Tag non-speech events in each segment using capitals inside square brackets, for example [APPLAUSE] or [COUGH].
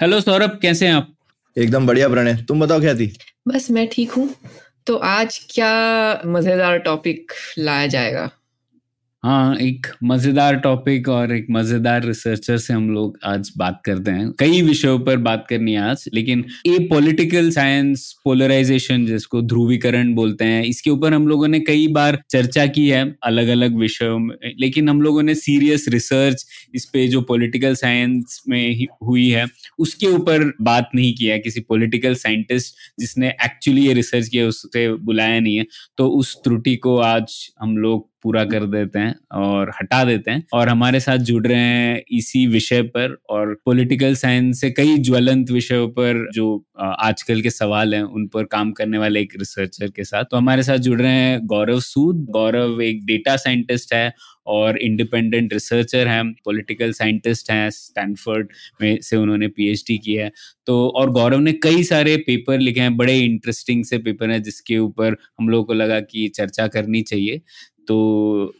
Hello Saurabh कैसे हैं आप? एकदम बढ़िया प्रणय। तुम बताओ क्या थी? बस मैं ठीक हूँ। तो आज क्या मज़ेदार टॉपिक लाया जाएगा? हाँ एक मज़ेदार टॉपिक और एक मज़ेदार रिसर्चर से हम लोग आज बात करते हैं। कई विषयों पर बात करनी है आज, लेकिन ये पॉलिटिकल साइंस पोलराइजेशन जिसको ध्रुवीकरण बोलते हैं, इसके ऊपर हम लोगों ने कई बार चर्चा की है अलग अलग विषयों में, लेकिन हम लोगों ने सीरियस रिसर्च इस पे जो पॉलिटिकल साइंस में हुई है, उसके ऊपर बात नहीं किया है। किसी पॉलिटिकल साइंटिस्ट जिसने एक्चुअली ये रिसर्च किया, उससे बुलाया नहीं है। तो उस त्रुटि को आज हम लोग पूरा कर देते हैं और हटा देते हैं। और हमारे साथ जुड़ रहे हैं इसी विषय पर और पॉलिटिकल साइंस से कई ज्वलंत विषयों पर जो आजकल के सवाल हैं, उन पर काम करने वाले एक रिसर्चर के साथ। तो हमारे साथ जुड़ रहे हैं गौरव सूद। गौरव एक डेटा साइंटिस्ट है और इंडिपेंडेंट रिसर्चर हैं पॉलिटिकल साइंटिस्ट हैं स्टैनफोर्ड में से उन्होंने पीएचडी किया है। तो और गौरव ने कई सारे पेपर लिखे हैं, बड़े इंटरेस्टिंग से पेपर हैं, जिसके ऊपर हम लोगों को लगा कि चर्चा करनी चाहिए। तो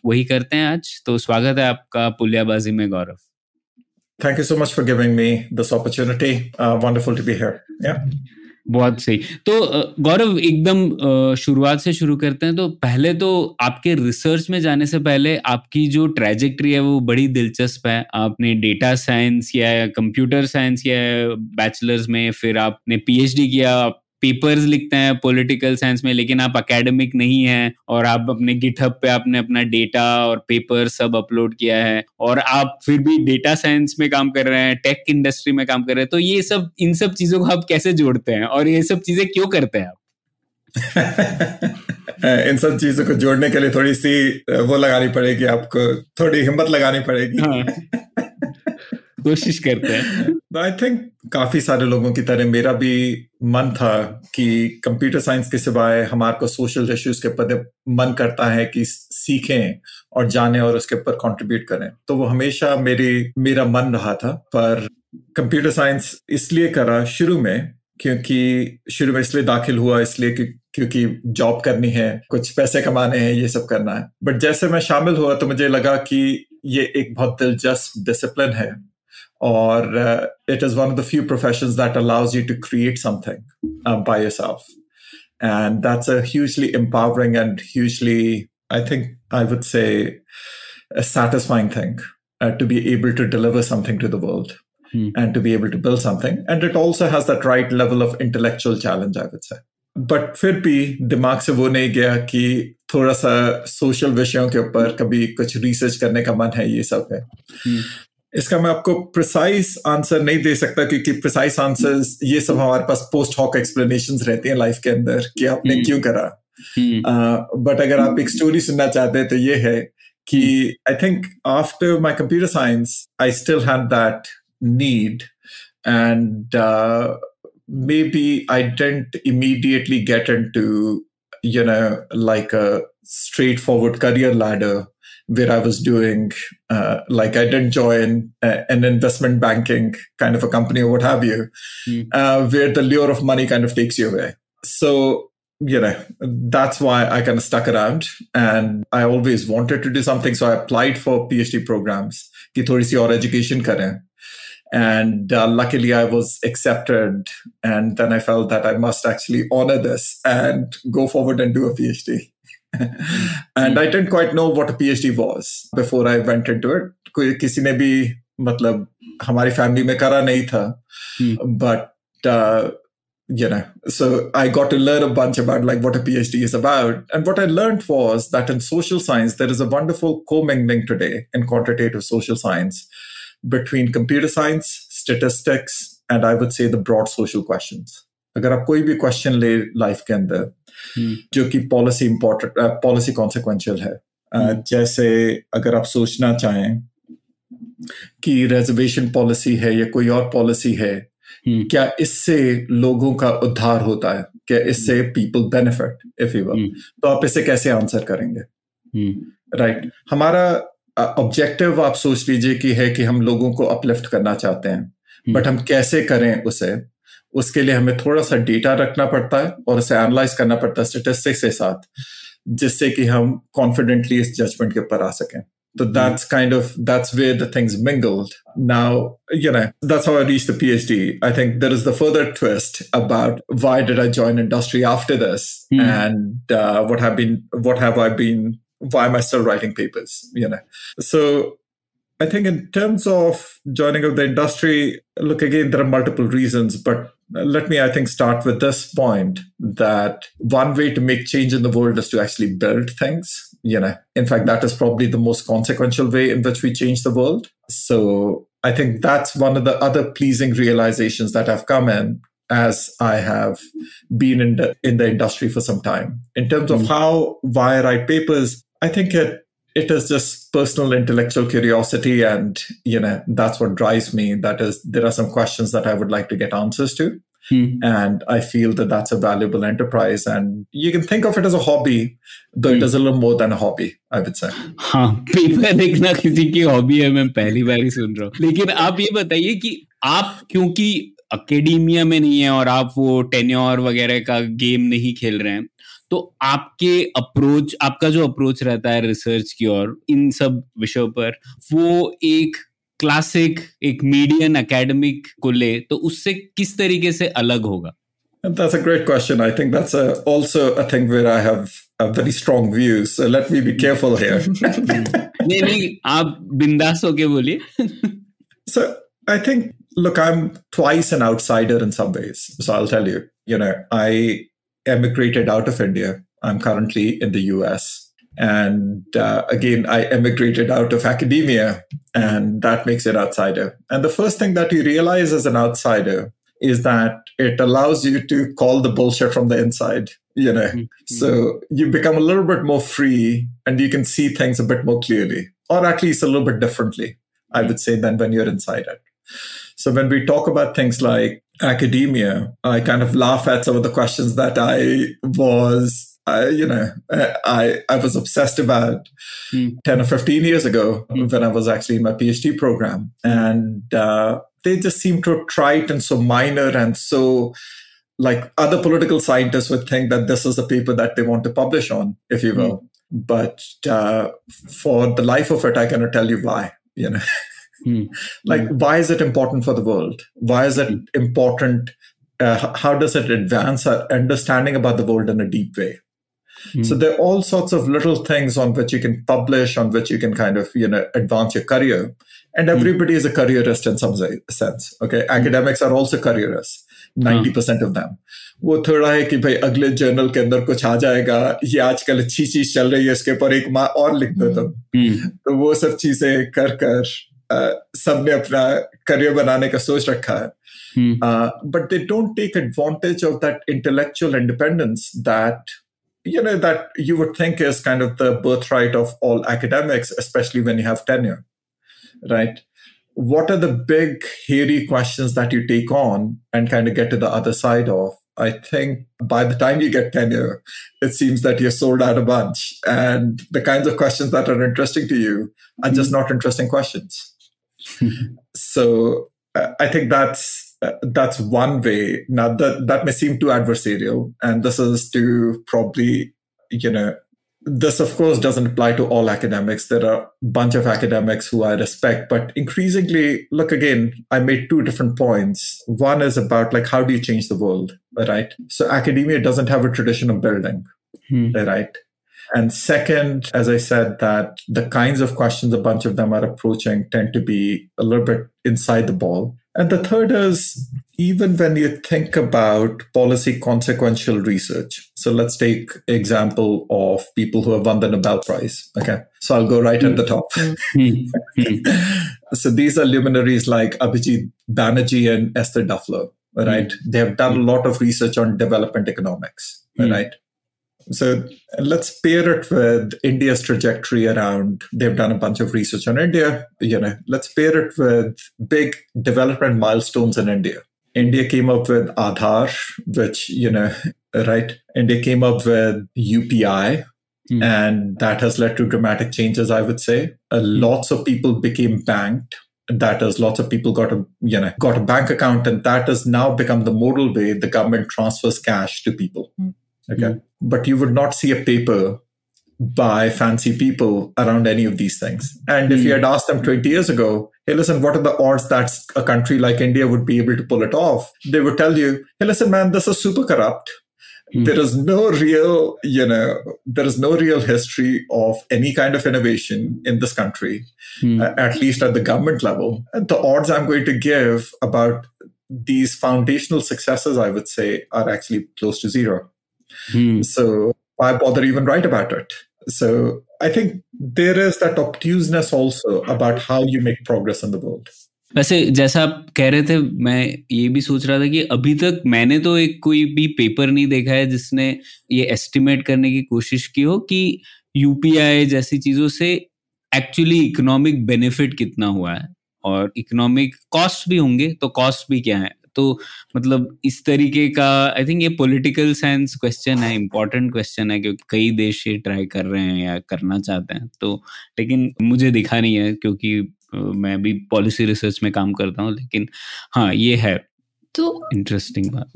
वही करते हैं आज। तो स्वागत है आपका पुलियाबाजी में Gaurav. Thank you so much for giving me this opportunity wonderful to be here या बहुत सही। तो गौरव एकदम शुरुआत से शुरू करते हैं। तो पहले तो आपके रिसर्च में जाने से पहले आपकी जो ट्रेजेक्ट्री है वो बड़ी दिलचस्प है। आपने डेटा साइंस या कंप्यूटर साइंस या बैचलर्स में फिर आपने पीएचडी किया पेपर्स लिखते हैं पॉलिटिकल साइंस में लेकिन आप अकेडमिक नहीं हैं और आप अपने गिटहब पे आपने अपना डेटा और पेपर सब अपलोड किया है और आप फिर भी डेटा साइंस में काम कर रहे हैं टेक इंडस्ट्री में काम कर रहे हैं तो ये सब इन सब चीज़ों को आप कैसे जोड़ते हैं और ये सब चीज़ें क्यों करते हैं आप? [LAUGHS] इन सब चीज़ों को जोड़ने के लिए थोड़ी सी वो लगानी पड़ेगी आपको थोड़ी हिम्मत लगानी पड़ेगी। हाँ। [LAUGHS] कोशिश करते हैं। आई थिंक काफ़ी सारे लोगों की तरह मेरा भी मन था कि कंप्यूटर साइंस के सिवाय हमारे को सोशल इश्यूज़ के ऊपर मन करता है कि सीखें और जाने और उसके ऊपर कंट्रीब्यूट करें। तो वो हमेशा मेरी, मेरा मन रहा था, पर कंप्यूटर साइंस इसलिए करा शुरू में क्योंकि, शुरू में इसलिए दाखिल हुआ, इसलिए कि, क्योंकि जॉब करनी है, कुछ पैसे कमाने हैं, ये सब करना है। बट जैसे मैं शामिल हुआ तो मुझे लगा कि ये एक बहुत दिलचस्प डिसिप्लिन है। or uh, it is one of the few professions that allows you to create something uh, by yourself and that's a hugely empowering and hugely i think i would say a satisfying thing uh, to be able to deliver something to the world hmm. and to be able to build something and it also has that right level of intellectual challenge i would say but फिर भी दिमाग से वो नहीं गया कि थोड़ा सा सोशल विषयों के ऊपर कभी कुछ रिसर्च करने का मन है ये सब है इसका मैं आपको प्रिसाइस आंसर नहीं दे सकता क्योंकि प्रिसाइज आंसर्स ये सब हमारे पास पोस्ट हॉक एक्सप्लेनेशन रहती हैं लाइफ के अंदर कि आपने hmm. क्यों करा बट uh, अगर आप एक स्टोरी सुनना चाहते हैं तो ये है कि I think after my computer science I still had that need and maybe I didn't immediately get into you know like a straightforward career ladder where I was doing, uh, like I didn't join a, an investment banking kind of a company or what have you, mm. uh, where the lure of money kind of takes you away. So, you know, that's why I kind of stuck around and I always wanted to do something. So I applied for PhD programs, ki thodi si aur education kare. And uh, luckily I was accepted. And then I felt that I must actually honor this and go forward and do a PhD. [LAUGHS] and I didn't quite know what a PhD was before I went into it. कोई किसी ने भी मतलब हमारी family में करा नहीं था but uh, you know so i got to learn a bunch about like what a phd is about and what i learned was that in social science there is a wonderful commingling today in quantitative social science between computer science statistics and i would say the broad social questions अगर आप कोई भी question ले life के अंदर हम्म। जो कि policy important policy consequential है हम्म। जैसे अगर आप सोचना चाहें कि रिजर्वेशन पॉलिसी है या कोई और पॉलिसी है हम्म, क्या इससे लोगों का उद्धार होता है? क्या इससे people benefit if you hmm, तो आप इसे कैसे आंसर करेंगे? राइट हमारा ऑब्जेक्टिव आप सोच लीजिए कि है कि हम लोगों को अपलिफ्ट करना चाहते हैं बट हम कैसे करें उसे? उसके लिए हमें थोड़ा सा डेटा रखना पड़ता है और उसे एनालाइज करना पड़ता है स्टेटिस्टिक्स के साथ जिससे कि हम कॉन्फिडेंटली इस जजमेंट के ऊपर आ सकें So that's kind of that's where the things mingled. Now, you know, that's how I reached the PhD. I think there is the further twist about why did I join industry after this, Hmm. and uh, what have been what have I been why am I still writing papers? You know, so I think in terms of joining of the industry, look again, there are multiple reasons, but let me, I think, start with this point that one way to make change in the world is to actually build things. You know, in fact, that is probably the most consequential way in which we change the world. So I think that's one of the other pleasing realizations that have come in as I have been in the in the industry for some time. In terms of mm-hmm. how why I write papers, I think it it is just personal intellectual curiosity and you know that's what drives me that is there are some questions that i would like to get answers to hmm, and i feel that that's a valuable enterprise and you can think of it as a hobby though it Hmm. is a little more than a hobby i would say हाँ paper लिखना किसी की hobby है मैं पहली बार ही सुन रहा हूँ लेकिन आप ये बताइए कि आप क्योंकि अकेडेमिया में नहीं है और आप वो टेन्योर वगैरह का गेम नहीं खेल रहे हैं तो आपके अप्रोच आपका जो अप्रोच रहता है रिसर्च की ओर इन सब विषयों पर वो एक क्लासिक एक मीडियन एकेडमिक को ले तो उससे किस तरीके से अलग होगा And that's a great question i think that's a, also a thing where i have a very strong views so let me be careful here नहीं नहीं आप बिंदास होके बोलिए So I think, look, I'm twice an outsider in some ways. So I'll tell you, you know, I emigrated out of India. I'm currently in the US. And uh, again, I emigrated out of academia, and that makes it outsider. And the first thing that you realize as an outsider is that it allows you to call the bullshit from the inside, you know. So you become a little bit more free and you can see things a bit more clearly, or at least a little bit differently, I would say, than when you're inside it. So when we talk about things like academia, I kind of laugh at some of the questions that I was, I, you know, I I was obsessed about Hmm. 10 or 15 years ago when I was actually in my PhD program. And uh, they just seem to trite and so minor and so like other political scientists would think that this is a paper that they want to publish on, if you will. But uh, for the life of it, I cannot tell you why. You know, [LAUGHS] Hmm. like why is it important for the world? Why is it important? Uh, h- how does it advance our understanding about the world in a deep way? So there are all sorts of little things on which you can publish, on which you can kind of you know advance your career. And everybody is a careerist in some say- sense. Okay, academics are also careerists. Ninety percent of them. वो थोड़ा है कि भाई अगले journal के अंदर कुछ आ जाएगा ये आजकल अच्छी चीज चल रही है इसके ऊपर एक माँ और लिख दो तुम हम्म, तो वो सब चीजें कर कर अ, सबने अपना करियर बनाने का सोच रखा है हम्म, uh, but they don't take advantage of that intellectual independence that you know that you would think is kind of the birthright of all academics especially when you have tenure right what are the big hairy questions that you take on and kind of get to the other side of i think by the time you get tenure it seems that you're sold out a bunch and the kinds of questions that are interesting to you are just not interesting questions so uh, I think that's uh, that's one way. Now that that may seem too adversarial, and this is too probably you know this of course doesn't apply to all academics there are a bunch of academics who i respect but increasingly look again i made two different points one is about like how do you change the world right so academia doesn't have a tradition of building hmm. right and second, as I said, that the kinds of questions a bunch of them are approaching tend to be a little bit inside the ball. And the third is even when you think about policy consequential research. So let's take example of people who have won the Nobel Prize. Okay. So I'll go right at the mm-hmm. top. Mm-hmm. [LAUGHS] so these are luminaries like Abhijit Banerjee and Esther Duffler, right? Mm-hmm. They have done a lot of research on development economics, right? So let's pair it with India's trajectory around. They've done a bunch of research on India. You know, let's pair it with big development milestones in India. India came up with Aadhaar, which you know, right? India came up with UPI, Hmm. and that has led to dramatic changes. I would say, uh, lots of people became banked that is lots of people got a you know got a bank account and that has now become the modal way the government transfers cash to people Mm. Okay Mm. but you would not see a paper by fancy people around any of these things and if you had asked them 20 years ago hey listen what are the odds that a country like india would be able to pull it off they would tell you hey listen man this is super corrupt Mm. there is no real you know there is no real history of any kind of innovation in this country uh, at least at the government level. And the odds I'm going to give about these foundational successes, I would say, are actually close to zero. Hmm. So why bother even write about it? So I think there is that obtuseness also about how you make progress in the world. वैसे जैसा आप कह रहे थे मैं ये भी सोच रहा था कि अभी तक मैंने तो एक कोई भी पेपर नहीं देखा है जिसने ये एस्टिमेट करने की कोशिश की हो कि यूपीआई जैसी चीज़ों से एक्चुअली इकोनॉमिक बेनिफिट कितना हुआ है और इकोनॉमिक कॉस्ट भी होंगे तो कॉस्ट भी क्या है तो मतलब इस तरीके का आई थिंक ये पॉलिटिकल साइंस क्वेश्चन है इंपॉर्टेंट क्वेश्चन है क्योंकि कई देश ये ट्राई कर रहे हैं या करना चाहते हैं। तो लेकिन मुझे दिखा नहीं है क्योंकि मैं भी पॉलिसी रिसर्च में काम करता हूँ लेकिन हाँ ये है। तो इंटरेस्टिंग बात।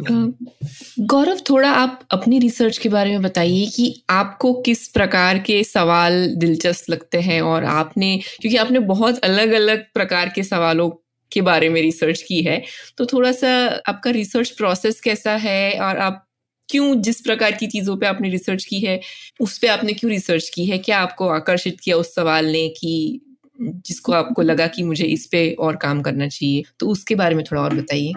गौरव थोड़ा आप अपनी रिसर्च के बारे में बताइए कि आपको किस प्रकार के सवाल दिलचस्प लगते हैं और आपने क्योंकि आपने बहुत अलग अलग प्रकार के सवालों के बारे में रिसर्च की है। तो थोड़ा सा आपका रिसर्च प्रोसेस कैसा है और आप क्यों जिस प्रकार की चीज़ों पे आपने रिसर्च की है, उस पे आपने क्यों रिसर्च की है? क्या आपको आकर्षित किया उस सवाल ने कि जिसको आपको लगा कि मुझे इस पे और काम करना चाहिए? तो उसके बारे में थोड़ा और बताइए।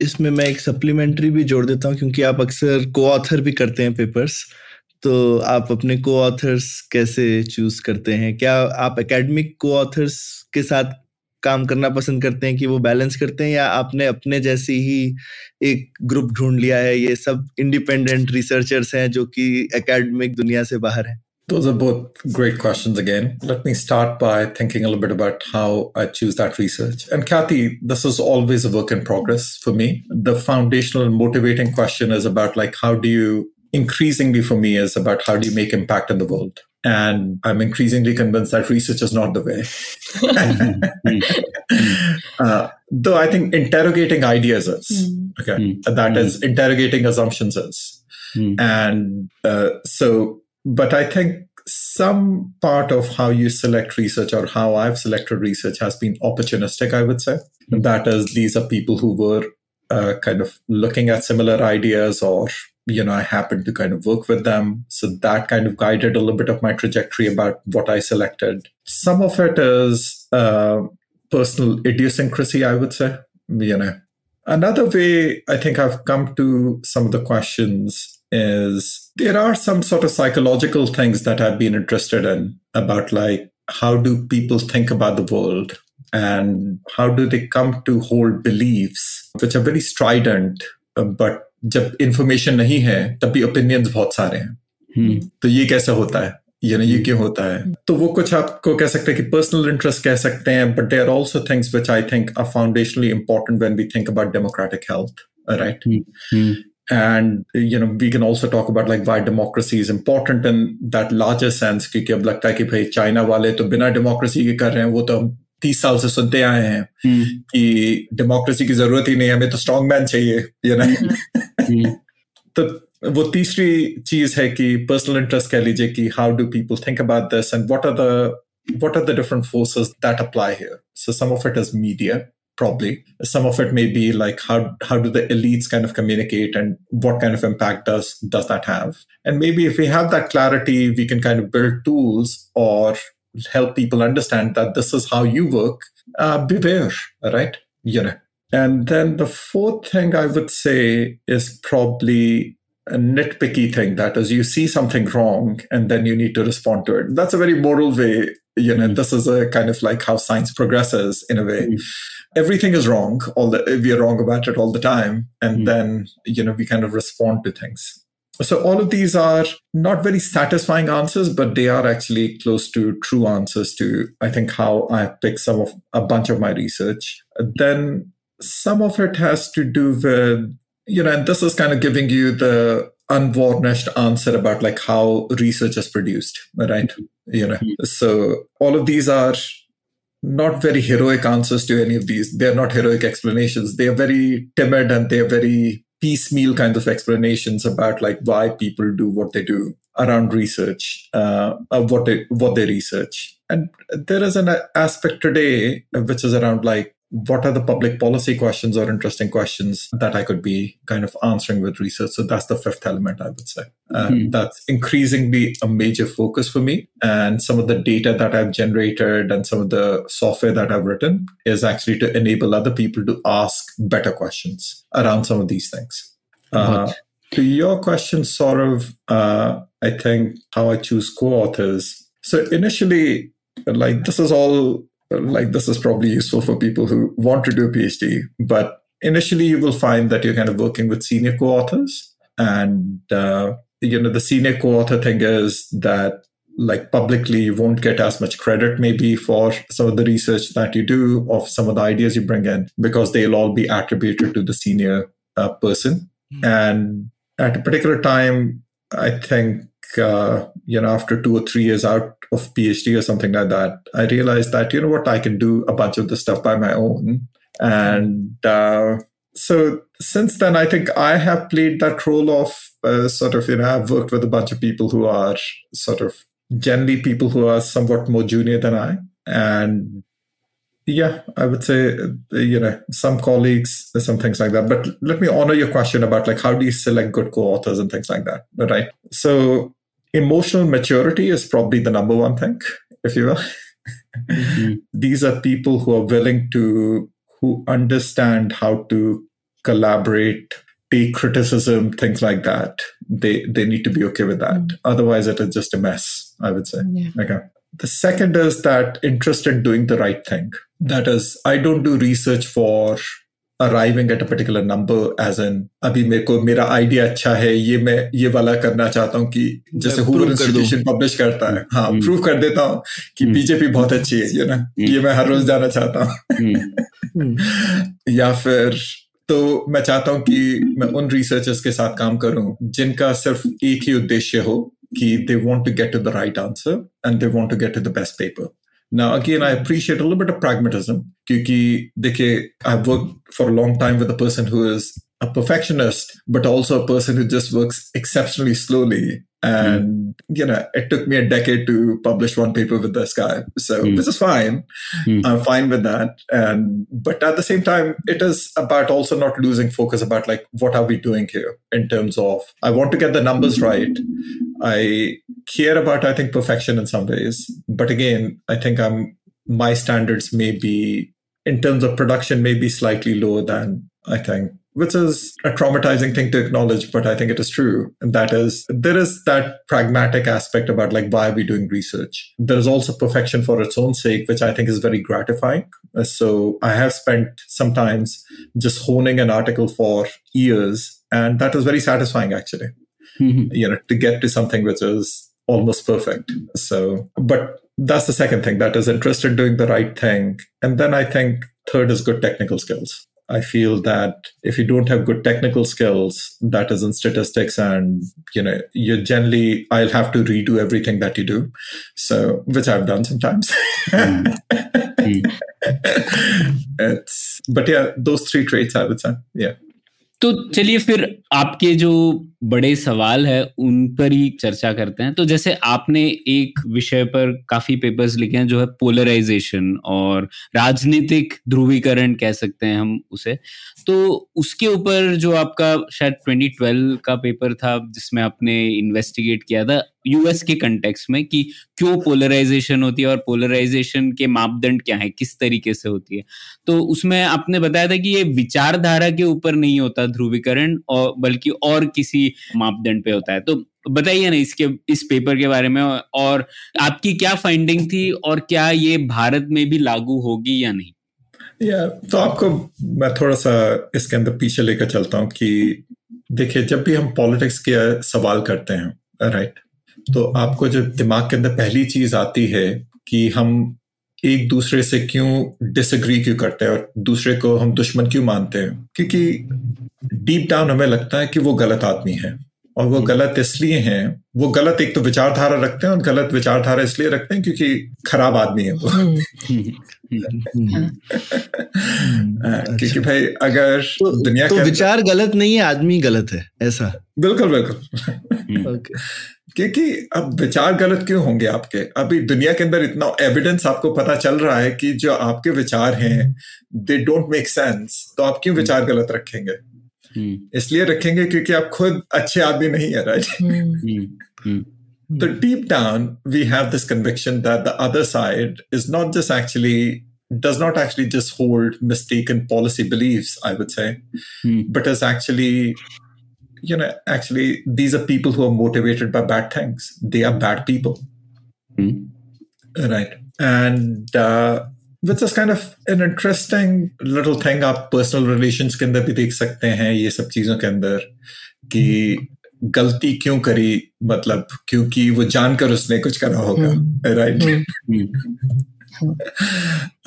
इसमें मैं एक सप्लीमेंट्री भी जोड़ देता हूँ क्योंकि आप अक्सर को ऑथर भी करते हैं पेपर्स तो आप अपने को ऑथर्स कैसे चूज़ करते हैं? क्या आप एकेडमिक को ऑथर्स के साथ काम करना पसंद करते हैं कि वो बैलेंस करते हैं या आपने अपने जैसी ही एक ग्रुप ढूंढ लिया है ये सब इंडिपेंडेंट रिसर्चर्स हैं जो कि एकेडमिक दुनिया से बाहर हैं Those are both great questions again. Let me start by thinking a little bit about how I choose that research. And Kathy, this is always a work in progress for me. The foundational and motivating question is about like how do you increasingly for me is about how do you make impact in the world? And I'm increasingly convinced that research is not the way. [LAUGHS] uh, though I think interrogating ideas is. Okay. Mm. That is interrogating assumptions is. Hmm. And uh, so, but I think some part of how you select research or how I've selected research has been opportunistic, I would say. Hmm. That is, these are people who were uh, kind of looking at similar ideas or you know i happened to kind of work with them. So that kind of guided a little bit of my trajectory about what i selected. Some of it is uh, personal idiosyncrasy i would say you know. Another way i think i've come to some of the questions is there are some sort of psychological things that i've been interested in about like how do people think about the world? And how do they come to hold beliefs which are very strident but जब information नहीं है तब भी opinions बहुत सारे हैं Hmm. तो ये कैसे होता है ये ना ये क्यों होता है तो वो कुछ आपको कह सकते हैं कि पर्सनल इंटरेस्ट कह सकते हैं but there also things which I think are foundationally important when we think about democratic health right and you know we can also talk about like why democracy is important in that larger sense क्योंकि अब लगता है कि भाई China वाले तो बिना democracy के कर रहे हैं वो तो हम तीस साल से सुनते आए हैं Hmm. कि डेमोक्रेसी की ज़रूरत ही नहीं है, हमें तो स्ट्रॉन्ग मैन चाहिए यू नो Hmm. तो वो तीसरी चीज है कि पर्सनल इंटरेस्ट कह लीजिए कि how do people think about this and what are the what are the different forces that apply here so some of it is media probably some of it may be like how how do the elites kind of communicate and what kind of impact does does that have and maybe if we have that clarity we can kind of build tools or help people understand that this is how you work uh, beware right you know and then the fourth thing I would say is probably a nitpicky thing. That is, you see something wrong and then you need to respond to it. That's a very moral way. You know, Mm. this is a kind of like how science progresses in a way. Mm. Everything is wrong. All the we are wrong about it all the time, and Mm. then you know we kind of respond to things. So all of these are not very satisfying answers, but they are actually close to true answers to, I think, how I picked some of a bunch of my research. Then some of it has to do with, you know, and this is kind of giving you the unvarnished answer about like how research is produced, right? You know, so all of these are not very heroic answers to any of these. They're not heroic explanations. They are very timid and they're very piecemeal kinds of explanations about like why people do what they do around research, uh, what they what they research. And there is an aspect today which is around like what are the public policy questions or interesting questions that I could be kind of answering with research. So that's the fifth element, I would say. Mm-hmm. That's increasingly a major focus for me. And some of the data that I've generated and some of the software that I've written is actually to enable other people to ask better questions around some of these things. Uh, to your question, sort of, uh, I think how I choose co-authors. So initially, like this is all like this is probably useful for people who want to do a PhD. But initially, you will find that you're kind of working with senior co-authors, and uh, you know the senior co-author thing is that like publicly you won't get as much credit maybe for some of the research that you do of some of the ideas you bring in because they'll all be attributed to the senior uh, person mm-hmm. and at a particular time i think uh, you know after two or three years out of PhD or something like that, I realized that you know what I can do a bunch of the stuff by my own, and uh, so since then I think I have played that role of uh, sort of you know I've worked with a bunch of people who are sort of generally people who are somewhat more junior than I, and yeah, I would say you know some colleagues, some things like that. But let me honor your question about like how do you select good co-authors and things like that, right? So emotional maturity is probably the number one thing, if you will. Mm-hmm. [LAUGHS] These are people who are willing to, who understand how to collaborate, take criticism, things like that. They they need to be okay with that. Mm-hmm. Otherwise, it is just a mess. I would say. Yeah. Okay. The second is that interest in doing the right thing. That is, I don't do research for arriving at a particular number as an अभी मेरे को मेरा idea अच्छा है ये मैं ये वाला करना चाहता हूँ कि जैसे हूवर इंस्टीट्यूशन पब्लिश करता है हाँ प्रूव हम्म। कर देता हूँ कि बीजेपी हम्म। बहुत अच्छी है ये ना हम्म। ये मैं हर रोज जाना चाहता हूँ [LAUGHS] या फिर तो मैं चाहता हूँ कि मैं उन रिसर्चर्स के साथ काम करूँ जिनका सिर्फ़ एक ही उद्देश्य हो कि they want to get to the right answer and they want to get to the best paper Now, again, I appreciate a little bit of pragmatism. Kyuki, I've worked for a long time with a person who is a perfectionist, but also a person who just works exceptionally slowly. And, mm. you know, it took me a decade to publish one paper with this guy. So mm. this is fine. Mm. I'm fine with that. And, but at the same time, it is about also not losing focus about like, what are we doing here in terms of, I want to get the numbers right. I care about, I think, perfection in some ways. But again, I think I'm, my standards may be, in terms of production, may be slightly lower than I think which is a traumatizing thing to acknowledge, but I think it is true. And that is, there is that pragmatic aspect about like, why are we doing research? There is also perfection for its own sake, which I think is very gratifying. So I have spent sometimes just honing an article for years, and that is very satisfying actually. Mm-hmm. You know, to get to something which is almost perfect. So, but that's the second thing that is interest in doing the right thing. And then I think third is good technical skills. I feel that if you don't have good technical skills, that is in statistics, and you know, you generally I'll have to redo everything that you do. So, which I've done sometimes. mm. [LAUGHS] it's but yeah, those three traits I would say. Yeah. तो चलिए फिर आपके जो बड़े सवाल है, उन पर ही चर्चा करते हैं। तो जैसे आपने एक विषय पर काफ़ी पेपर्स लिखे हैं, जो है पोलराइजेशन और राजनीतिक ध्रुवीकरण कह सकते हैं हम उसे। तो उसके ऊपर जो आपका शायद 2012 का पेपर था, जिसमें आपने इन्वेस्टिगेट किया था यूएस के कंटेक्स में कि क्यों पोलराइजेशन होती है और पोलराइजेशन के मापदंड क्या है, किस तरीके से होती है। तो उसमें आपने बताया था कि ये विचारधारा के ऊपर नहीं होता ध्रुवीकरण, और बल्कि और किसी मापदंड पे होता है। तो बताइए ना इसके, इस पेपर के बारे में और आपकी क्या फाइंडिंग थी और क्या ये भारत में भी लागू होगी या नहीं? या तो आपको मैं थोड़ा सा इसके अंदर पीछे लेकर चलता हूँ कि देखिए, जब भी हम पॉलिटिक्स के सवाल करते हैं राइट तो आपको जो दिमाग के अंदर पहली चीज़ आती है कि हम एक दूसरे से क्यों डिसएग्री क्यों करते हैं और दूसरे को हम दुश्मन क्यों मानते हैं? क्योंकि डीप डाउन हमें लगता है कि वो गलत आदमी है। और वो गलत इसलिए हैं वो गलत एक तो विचारधारा रखते हैं और गलत विचारधारा इसलिए रखते हैं क्योंकि खराब आदमी है वो। [LAUGHS] [LAUGHS] क्योंकि अच्छा। भाई अगर तो, दुनिया तो विचार गलत नहीं है आदमी गलत है ऐसा? बिल्कुल बिल्कुल। [LAUGHS] क्योंकि अब विचार गलत क्यों होंगे आपके? अभी दुनिया के अंदर इतना एविडेंस आपको पता चल रहा है कि जो आपके विचार हैं दे डोंट मेक सेंस तो आप क्यों विचार गलत रखेंगे? हम्म, इसलिए रखेंगे क्योंकि आप खुद अच्छे आदमी नहीं है right hmm, hmm, So deep down, we have this conviction that the other side is not just actually does not actually just hold mistaken policy beliefs, I would say, hmm, but is actually, you know, actually these are people who are motivated by bad things. They are bad people, hmm, right? And uh, which is kind of an interesting little thing. आप personal relations के अंदर भी देख सकते हैं ये सब चीजों के अंदर कि गलती क्यों करी मतलब क्योंकि वो जानकर उसने कुछ करा होगा राइट [LAUGHS]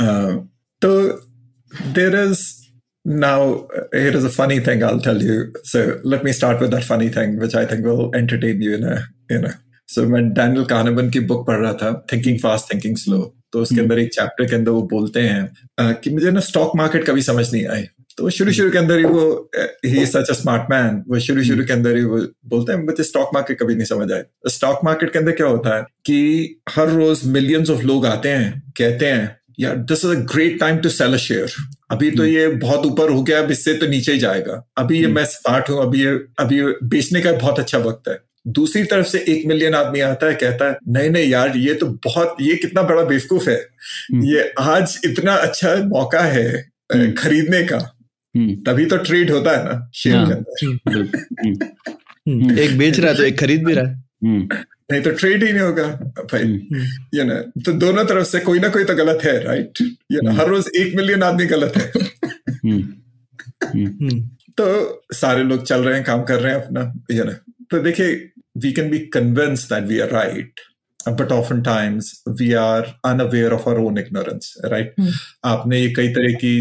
हम्म, तो there is now here is a funny thing i'll tell you so let me start with that funny thing which i think will entertain you in a you know so मैं Daniel Kahneman की book पढ़ रहा था thinking fast thinking slow तो उसके अंदर एक chapter के अंदर वो बोलते हैं कि मुझे ना स्टॉक मार्केट कभी समझ नहीं आई। तो शुरू शुरू के अंदर ही वो ही सच अ स्मार्ट मैन वो शुरू शुरू के अंदर ही वो बोलते हैं मुझे स्टॉक मार्केट कभी नहीं समझ आए स्टॉक मार्केट के अंदर क्या होता है कि हर रोज मिलियंस ऑफ़ लोग आते हैं कहते हैं यार this is a great time to sell a share अभी तो ये बहुत ऊपर हो गया अब इससे तो नीचे ही जाएगा। अभी ये मैं स्मार्ट हूँ अभी ये अभी बेचने का बहुत अच्छा वक्त है। दूसरी तरफ़ से एक मिलियन आदमी आता है कहता है नहीं नहीं यार ये तो बहुत ये कितना बड़ा बेवकूफ़ है। ये आज इतना अच्छा मौका है हम्म। खरीदने का। हम्म, तभी तो ट्रेड होता है ना शेयर हाँ। के अंदर बिल्कुल, हम्म, हम्म, एक बेच रहा है तो एक खरीद भी रहा है। हम्म, नहीं तो ट्रेड ही नहीं होगा भाई। ये ना तो दोनों तरफ़ से कोई ना कोई तो गलत है राइट यू नो हम्म। हर रोज एक मिलियन आदमी गलत है। हम्म, हम्म, हम्म, तो सारे लोग चल रहे हैं काम कर रहे हैं अपना यू नो। तो देखिए can be convince that we are right but often times we are unaware of our own ignorance right hmm. आपने ये कई तरह की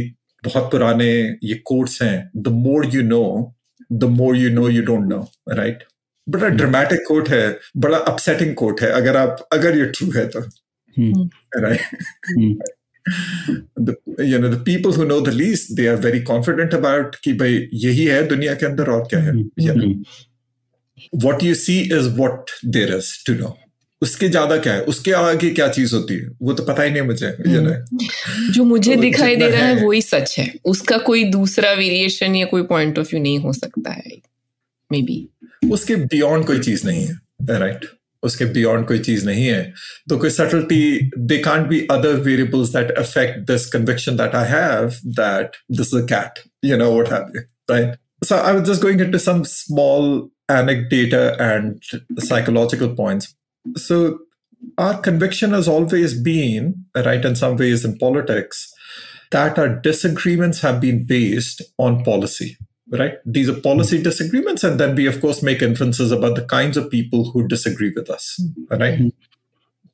बहुत पुराने ये कोट्स हैं the more you know the more you know you don't know right बड़ा ड्रामेटिक कोट है बड़ा अपसेटिंग कोट है अगर आप अगर ये ट्रू है तो right right? [LAUGHS] The you know the people who know the least they are very confident about कि भाई यही है दुनिया के अंदर और क्या है? You know hmm, you see is what there is to know उसके ज़्यादा क्या है? उसके आगे क्या चीज़ होती है? वो तो पता ही नहीं मुझे know. [LAUGHS] जो मुझे तो दिखाई दे रहा है है- वही सच है। उसका कोई दूसरा वेरिएशन या कोई पॉइंट ऑफ़ व्यू नहीं हो सकता है। मे बी उसके बियॉन्ड कोई चीज़ नहीं है राइट उसके बियॉन्ड कोई चीज़ नहीं है। तो कोई subtlety they can't be other variables that affect this conviction that I have that this is a cat you know what have you right so i was just going into some small anecdata and psychological points so our conviction has always been right in some ways in politics that our disagreements have been based on policy right? These are policy disagreements, and then we, of course, make inferences about the kinds of people who disagree with us, right?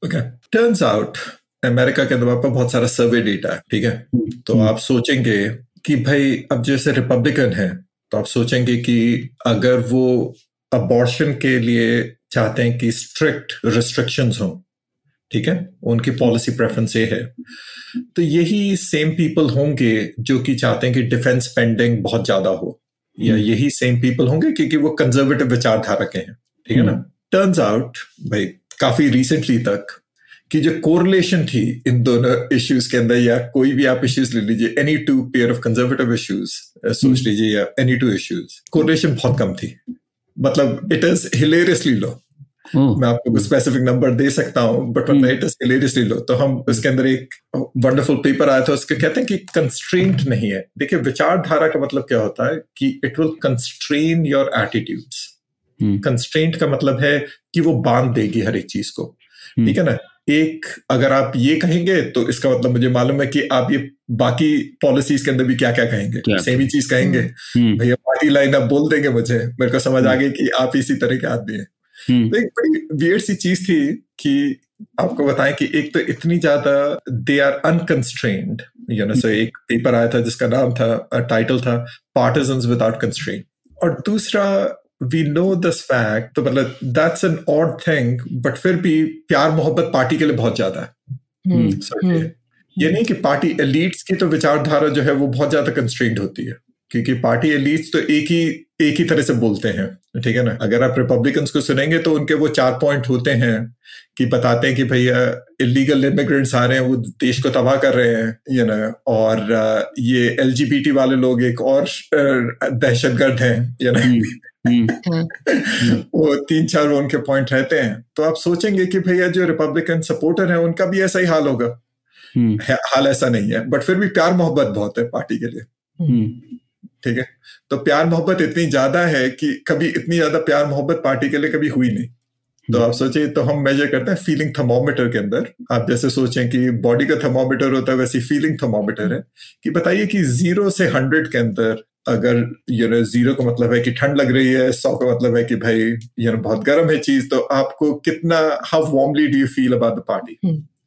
Okay. Turns out, America के दबाव पर बहुत सारा survey data है ठीक है तो आप सोचेंगे कि भाई अब जैसे रिपब्लिकन है तो आप सोचेंगे कि अगर वो अबॉर्शन के लिए चाहते हैं कि स्ट्रिक्ट रिस्ट्रिक्शंस हो ठीक है? उनकी पॉलिसी प्रेफरेंस ये है। तो यही सेम पीपल होंगे जो कि चाहते हैं कि डिफेंस स्पेंडिंग बहुत ज़्यादा हो या यही सेम पीपल होंगे क्योंकि वो कंजर्वेटिव विचारधारा के हैं ठीक है ना? टर्न्स आउट भाई काफ़ी रिसेंटली तक कि जो कोरिलेशन थी इन दोनों इश्यूज़ के अंदर या कोई भी आप इश्यूज़ ले लीजिए any two pair of conservative issues सोच लीजिए या एनी टू इश्यूज़ कोरिलेशन बहुत कम थी। मतलब इट इज़ हिलेरियसली लो मैं आपको स्पेसिफिक नंबर दे सकता हूँ बट मतलब इट इज़ हिलेरियसली लो तो हम उसके अंदर एक वंडरफुल पेपर आया था उसके कहते हैं कि कंस्ट्रेंट नहीं है। देखिए विचारधारा का मतलब क्या होता है कि it will constrain your attitudes constraint का मतलब है कि वो बाँध देगी हर एक चीज़ को। हम्म, ठीक है ना? एक अगर आप ये कहेंगे तो इसका मतलब मुझे मालूम है कि आप ये बाकी पॉलिसीज़ के अंदर भी क्या क्या कहेंगे सेम ही चीज़ कहेंगे। हम्म, भैया पार्टी लाइन आप बोल देंगे मुझे। मेरे को समझ आ गई कि आप इसी तरह के आदमी हैं। हम्म, तो एक बड़ी वियर्ड सी चीज़ थी कि आपको बताएँ कि एक तो इतनी ज़्यादा they are unconstrained you know so एक पेपर आया था जिसका नाम था टाइटल था पार्टिजन्स विदाउट कंस्ट्रेंट और दूसरा वी नो दिस फैक्ट तो मतलब that's an odd thing but फिर भी प्यार मोहब्बत पार्टी के लिए बहुत ज़्यादा है। हम्म, हम्म, ये नहीं कि पार्टी एलिट्स की तो विचारधारा जो है वो बहुत ज़्यादा कंस्ट्रेंड होती है। क्योंकि पार्टी एलिट्स तो एक ही एक ही तरह से बोलते हैं ठीक है ना? अगर आप रिपब्लिकन्स को सुनेंगे तो उनके वो चार पॉइंट होते हैं कि बताते हैं कि भैया इलीगल इमिग्रेंट्स आ रहे हैं वो देश को तबाह कर रहे हैं यू नो और ये एल वाले लोग एक और दहशतगर्द हैं यू नो हम्म, हाँ, वो तीन चार वो उनके पॉइंट रहते हैं। तो आप सोचेंगे कि भैया जो रिपब्लिकन सपोर्टर है उनका भी ऐसा ही हाल होगा। हम्म, हाल ऐसा नहीं है बट फिर भी प्यार मोहब्बत बहुत है पार्टी के लिए। हम्म, ठीक है? तो प्यार मोहब्बत इतनी ज़्यादा है कि कभी इतनी ज़्यादा प्यार मोहब्बत पार्टी के लिए कभी हुई नहीं। तो आप सोचिए तो हम मेजर करते हैं फीलिंग थर्मोमीटर के अंदर। आप जैसे सोचें कि बॉडी का थर्मोमीटर होता है वैसी फीलिंग थर्मोमीटर है। कि बताइए कि ज़ीरो से हंड्रेड के अंदर अगर यू नो ज़ीरो का मतलब है कि ठंड लग रही है सौ का मतलब है कि भाई यू नो बहुत गर्म है चीज़ तो आपको कितना how warmly do you feel about the party.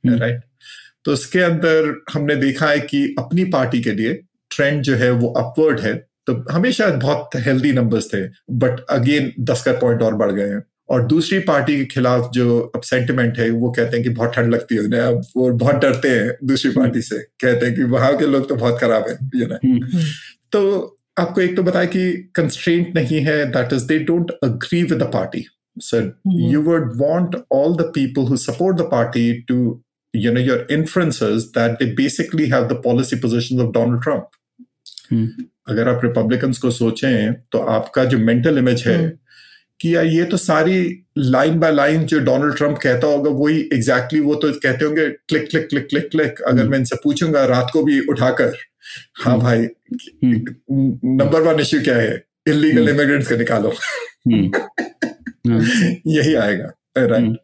Right तो उसके अंदर हमने देखा है कि अपनी पार्टी के लिए ट्रेंड जो है वो अपवर्ड है तो हमेशा बहुत हेल्दी नंबर्स थे बट अगेन दस का पॉइंट और बढ़ गए हैं। और दूसरी पार्टी के खिलाफ जो अब सेंटिमेंट है वो कहते हैं कि बहुत ठंड लगती है उन्हें अब वो बहुत डरते हैं दूसरी पार्टी से कहते हैं कि वहाँ के लोग तो बहुत खराब है यू नो हम्म, तो आपको एक तो बताया कि कंस्ट्रेंट नहीं है that is they don't agree with the party so you would want all the people who support the party to you know your inferences that they basically have the policy positions of donald trump hmm, अगर आप Republicans को सोचें तो आपका जो mental image है हम्म। कि यार ये तो सारी लाइन बाय लाइन जो डोनाल्ड ट्रंप कहता होगा वही एग्जैक्टली exactly वो तो कहते होंगे click click click click click अगर हम्म। मैं इनसे पूछूँगा रात को भी उठाकर हाँ हम्म। भाई नंबर वन इश्यू क्या है? इलीगल हम्म। इमिग्रेंट्स को निकालो। हम्म, [LAUGHS] हाँ, यही आएगा right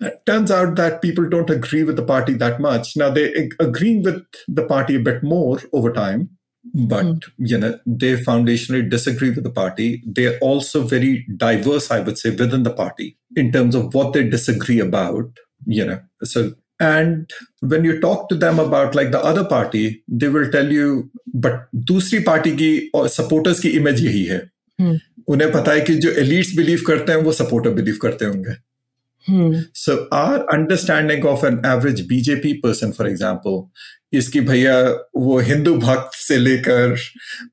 It turns out that people don't agree with the party that much. Now they ag- agreeing with the party a bit more over time but you know they foundationally disagree with the party they're also very diverse i would say within the party in terms of what they disagree about you know so and when you talk to them about like the other party they will tell you but दूसरी party की और supporters की image यही है हम्म। उन्हें पता है कि जो एलिट्स बिलीव करते हैं वो सपोर्टर बिलीव करते होंगे So our understanding of an average BJP person, for example, इसकी भैया वो हिंदू भक्त से लेकर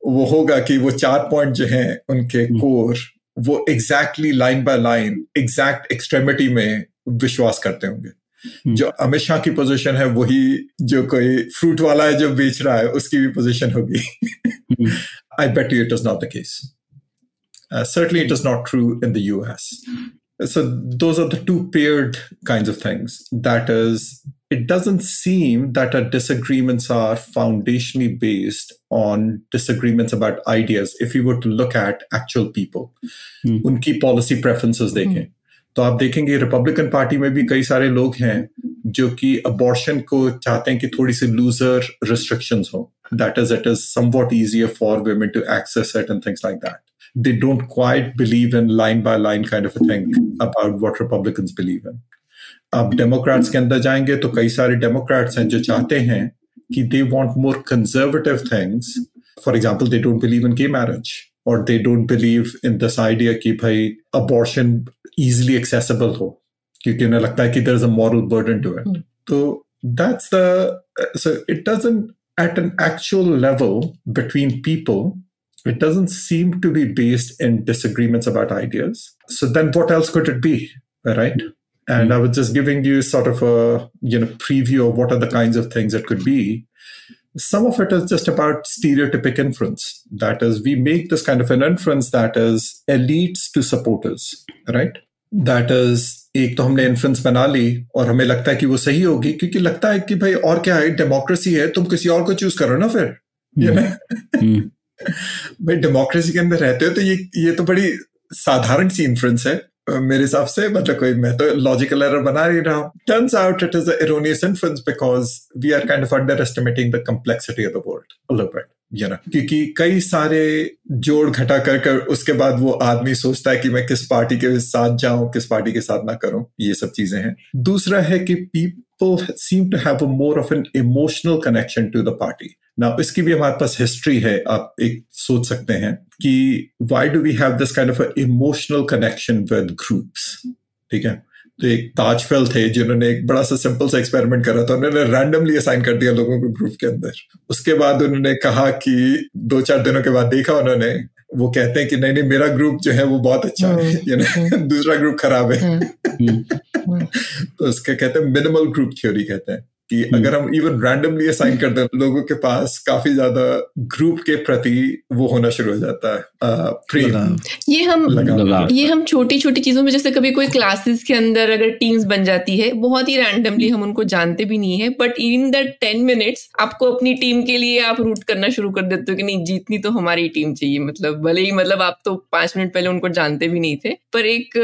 वो होगा कि वो चार पॉइंट जो हैं उनके। कोर वो exactly line by line exact extremity में विश्वास करते होंगे हम्म। जो अमित शाह की पोजीशन है वही जो कोई फ्रूट वाला है जो बेच रहा है उसकी भी पोजीशन होगी I bet you it is not the case case. Uh, certainly, it is not true in the US. So, those are the two paired kinds of things. That is, it doesn't seem that our disagreements are foundationally based on disagreements about ideas. If you were to look at actual people, Hmm. उनकी policy preferences देखें तो आप देखेंगे Republican party में भी कई सारे लोग हैं जो कि अबॉर्शन को चाहते हैं कि थोड़ी सी लूजर रिस्ट्रिक्शंस हो that is it is somewhat easier for women to access it and things like that. They don't quite believe in line by line kind of a thing about what Republicans believe in. अब Democrats के अंदर जाएंगे तो कई सारे Democrats हैं जो चाहते हैं कि they want more conservative things for example they don't believe in gay marriage और they don't believe in this idea कि भाई अबॉर्शन इजीली एक्सेसिबल हो क्योंकि उन्हें लगता है कि there is a moral burden to it Hmm. तो that's the so it doesn't at an actual level between people, it doesn't seem to be based in disagreements about ideas. So then what else could it be? Right? And I was just giving you sort of a you know preview of what are the kinds of things it could be. Some of it is just about stereotypic inference. That is, we make this kind of an inference that is elites to supporters, right? That is एक तो हमने influence बना ली और हमें लगता है कि वो सही होगी क्योंकि लगता है कि भाई और क्या है डेमोक्रेसी है तुम किसी और को चूज करो ना फिर you know? [LAUGHS] भाई डेमोक्रेसी के अंदर रहते हो तो ये ये तो बड़ी साधारण सी इन्फ्लुएंस है। मेरे हिसाब से मतलब कोई, मैं तो लॉजिकल एरर बना ही रहा हूँ। Turns out it is erroneous influence because we are kind of underestimating the complexity of the world bit you know क्योंकि कई सारे जोड़ घटा कर कर उसके बाद वो आदमी सोचता है कि मैं किस पार्टी के साथ जाऊँ, किस पार्टी के साथ ना करूँ, ये सब चीज़ें हैं। दूसरा है कि people seem to have more of an emotional connection to the party ना इसकी भी हमारे पास हिस्ट्री है आप एक सोच सकते हैं कि why do we have this kind of emotional connection with groups ठीक है? तो एक ताजफेल थे जिन्होंने एक बड़ा सा सिंपल सा एक्सपेरिमेंट करा था उन्होंने रैंडमली असाइन कर दिया लोगों को ग्रुप के अंदर। उसके बाद उन्होंने कहा कि दो चार दिनों के बाद देखा उन्होंने वो कहते हैं कि नहीं नहीं मेरा ग्रुप जो है वो बहुत अच्छा है ये हम्म। [LAUGHS] दूसरा ग्रुप खराब है। हम्म। [LAUGHS] तो उसके कहते हैं मिनिमल ग्रुप थ्योरी कहते हैं। कि हम्म। अगर हम इवन रैंडमली असाइन कर दें लोगों के पास काफ़ी ज़्यादा ग्रुप के प्रति वो होना शुरू हो जाता है प्रेम ये हम ये हम छोटी छोटी चीज़ों में जैसे कभी कोई क्लासेस के अंदर अगर टीम्स बन जाती है बहुत ही रैंडमली हम उनको जानते भी नहीं है but in that ten minutes आपको अपनी टीम के लिए आप रूट करना शुरू कर देते हो कि नहीं जीतनी तो हमारी टीम चाहिए मतलब भले ही मतलब आप तो पाँच मिनट पहले उनको जानते भी नहीं थे पर एक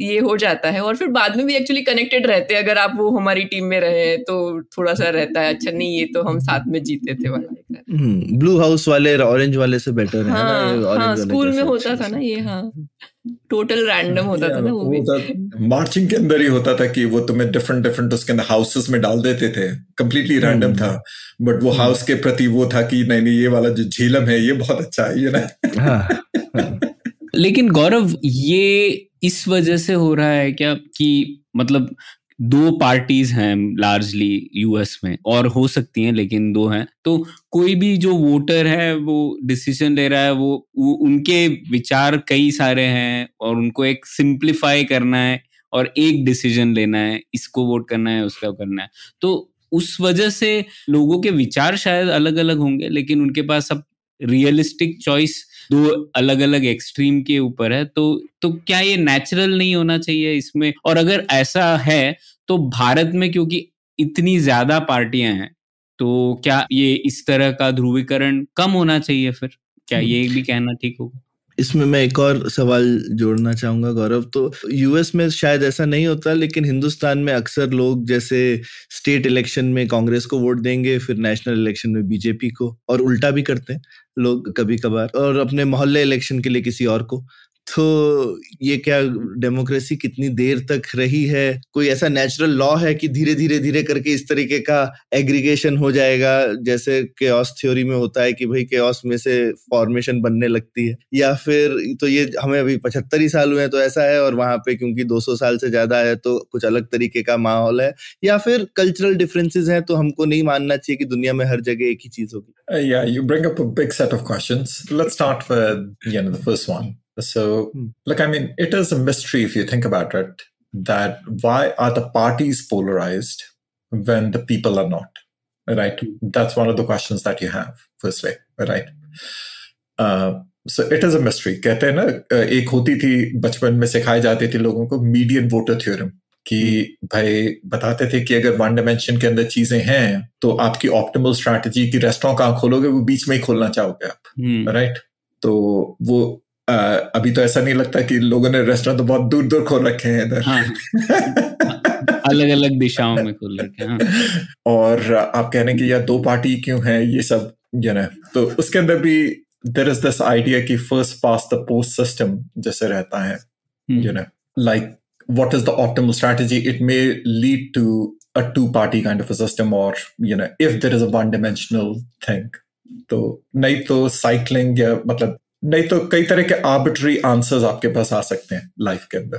ये हो जाता है और फिर बाद में भी एक्चुअली कनेक्टेड रहते हैं अगर आप वो हमारी टीम में रहे तो थोड़ा सा रहता है अच्छा नहीं ये तो हम साथ में जीते थे वाला ब्लू हम्म, हाउस वाले ऑरेंज वाले से बेटर है हाँ, ना हाँ, स्कूल में होता था ना ये हाँ। टोटल रैंडम होता था ना वो भी। मार्चिंग के अंदर ही होता था कि वो तुम्हें डिफरेंट डिफरेंट उसके अंदर हाउसेस में डाल देते थे। Completely random. था। बट वो हाउस हम्म। के प्रति वो था कि नहीं नहीं ये वाला जो झीलम है ये बहुत अच्छा है ये ना। हाँ, [LAUGHS] लेकिन गौरव ये इस वजह से हो रहा है क्या कि मतलब दो पार्टीज़ हैं लार्जली यूएस में और हो सकती हैं लेकिन दो हैं। तो कोई भी जो वोटर है वो डिसीज़न ले रहा है वो, वो उनके विचार कई सारे हैं और उनको एक सिंप्लीफाई करना है और एक डिसीज़न लेना है इसको वोट करना है उसका करना है। तो उस वजह से लोगों के विचार शायद अलग अलग होंगे लेकिन उनके पास अब रियलिस्टिक चॉइस दो अलग अलग एक्सट्रीम के ऊपर है तो तो क्या ये नेचुरल नहीं होना चाहिए इसमें? और अगर ऐसा है तो भारत में क्योंकि इतनी ज़्यादा पार्टियाँ हैं तो क्या ये इस तरह का ध्रुवीकरण कम होना चाहिए फिर? क्या ये भी कहना ठीक होगा? इसमें मैं एक और सवाल जोड़ना चाहूँगा, गौरव। तो यूएस में शायद ऐसा नहीं होता, लेकिन हिंदुस्तान में अक्सर लोग जैसे स्टेट इलेक्शन में कांग्रेस को वोट देंगे, फिर नेशनल इलेक्शन में बीजेपी को, और उल्टा भी करते हैं लोग कभी कभार और अपने मोहल्ले इलेक्शन के लिए किसी और को। तो ये क्या डेमोक्रेसी कितनी देर तक रही है? कोई ऐसा नेचुरल लॉ है कि धीरे धीरे धीरे करके इस तरीके का एग्रीगेशन हो जाएगा? जैसे केओस थ्योरी में होता है कि भाई केओस में से फॉर्मेशन बनने लगती है। या फिर तो ये हमें अभी पचहत्तर ही साल हुए हैं तो ऐसा है और वहाँ पे क्योंकि 200 साल से ज़्यादा है तो कुछ अलग तरीके का माहौल है। या फिर कल्चरल डिफरेंसेस हैं तो हमको नहीं मानना चाहिए कि दुनिया में हर जगह एक ही चीज़ होगी। Yeah, you bring up a big set of questions. Let's start with, you know, the first one. So, hmm. look, I mean, it is a mystery if you think about it that why are the parties polarized when the people are not? Right? Hmm. That's one of the questions that you have, firstly, right? Uh, so it is a mystery कहते हैं ना एक होती थी बचपन में सिखाई जाती थी लोगों को मीडियन वोटर थ्योरम कि भाई बताते थे कि अगर वन डायमेंशन के अंदर चीज़ें हैं तो आपकी ऑप्टिमल स्ट्रैटेजी की रेस्टोरेंट कहाँ खोलोगे वो बीच में ही खोलना चाहोगे आप राइट तो वो अभी तो ऐसा नहीं लगता कि लोगों ने रेस्टोरेंट तो बहुत दूर दूर खोल रखे हैं इधर। हाँ। अलग अलग दिशाओं में खोल रखे हैं हाँ। और आप कह रहे हैं कि यार दो पार्टी क्यों है? ये सब यू नो तो उसके अंदर भी देर इज़ दिस आइडिया कि first pass the post system जैसे रहता है you know like what is the optimal strategy? It may lead to a two party kind of a system or you know if there is a one dimensional thing. तो नहीं तो cycling या मतलब नहीं तो कई तरह के आर्बिट्री आंसर्स आपके पास आ सकते हैं लाइफ के अंदर,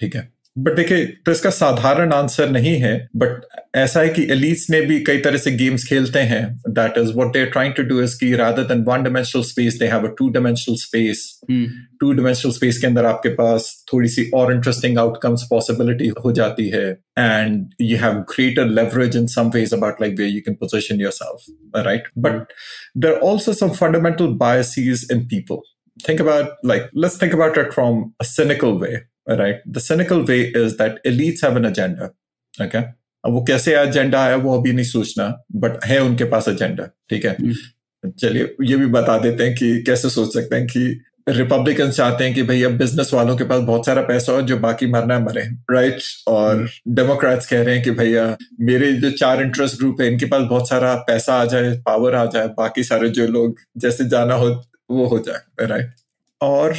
ठीक है? बट देखिए तो इसका साधारण आंसर नहीं है बट ऐसा है कि एलिट्स ने भी कई तरह से गेम्स खेलते हैं। That is what they trying to do is की rather than one dimensional space they have a two dimensional space two dimensional space के अंदर आपके पास थोड़ी सी और इंटरेस्टिंग आउटकम्स पॉसिबिलिटी हो जाती है। And you have greater leverage in some ways about like way you can position yourself right but there are also some fundamental biases in people think about like let's think about it from a cynical way. Right? The cynical way is that elites have an agenda. Okay? अब वो कैसे agenda है वो अभी नहीं सोचना but है उनके पास एजेंडा ठीक है? चलिए ये भी बता देते हैं कि कैसे सोच सकते हैं कि रिपब्लिकन चाहते हैं कि भैया बिज़नेस वालों के पास बहुत सारा पैसा हो जो बाकी मरना मरे। राइट और डेमोक्रेट्स कह रहे हैं कि भैया मेरे जो चार इंटरेस्ट ग्रुप है इनके पास बहुत सारा पैसा आ जाए पावर आ जाए बाकी सारे जो लोग जैसे जाना हो वो हो जाए। राइट और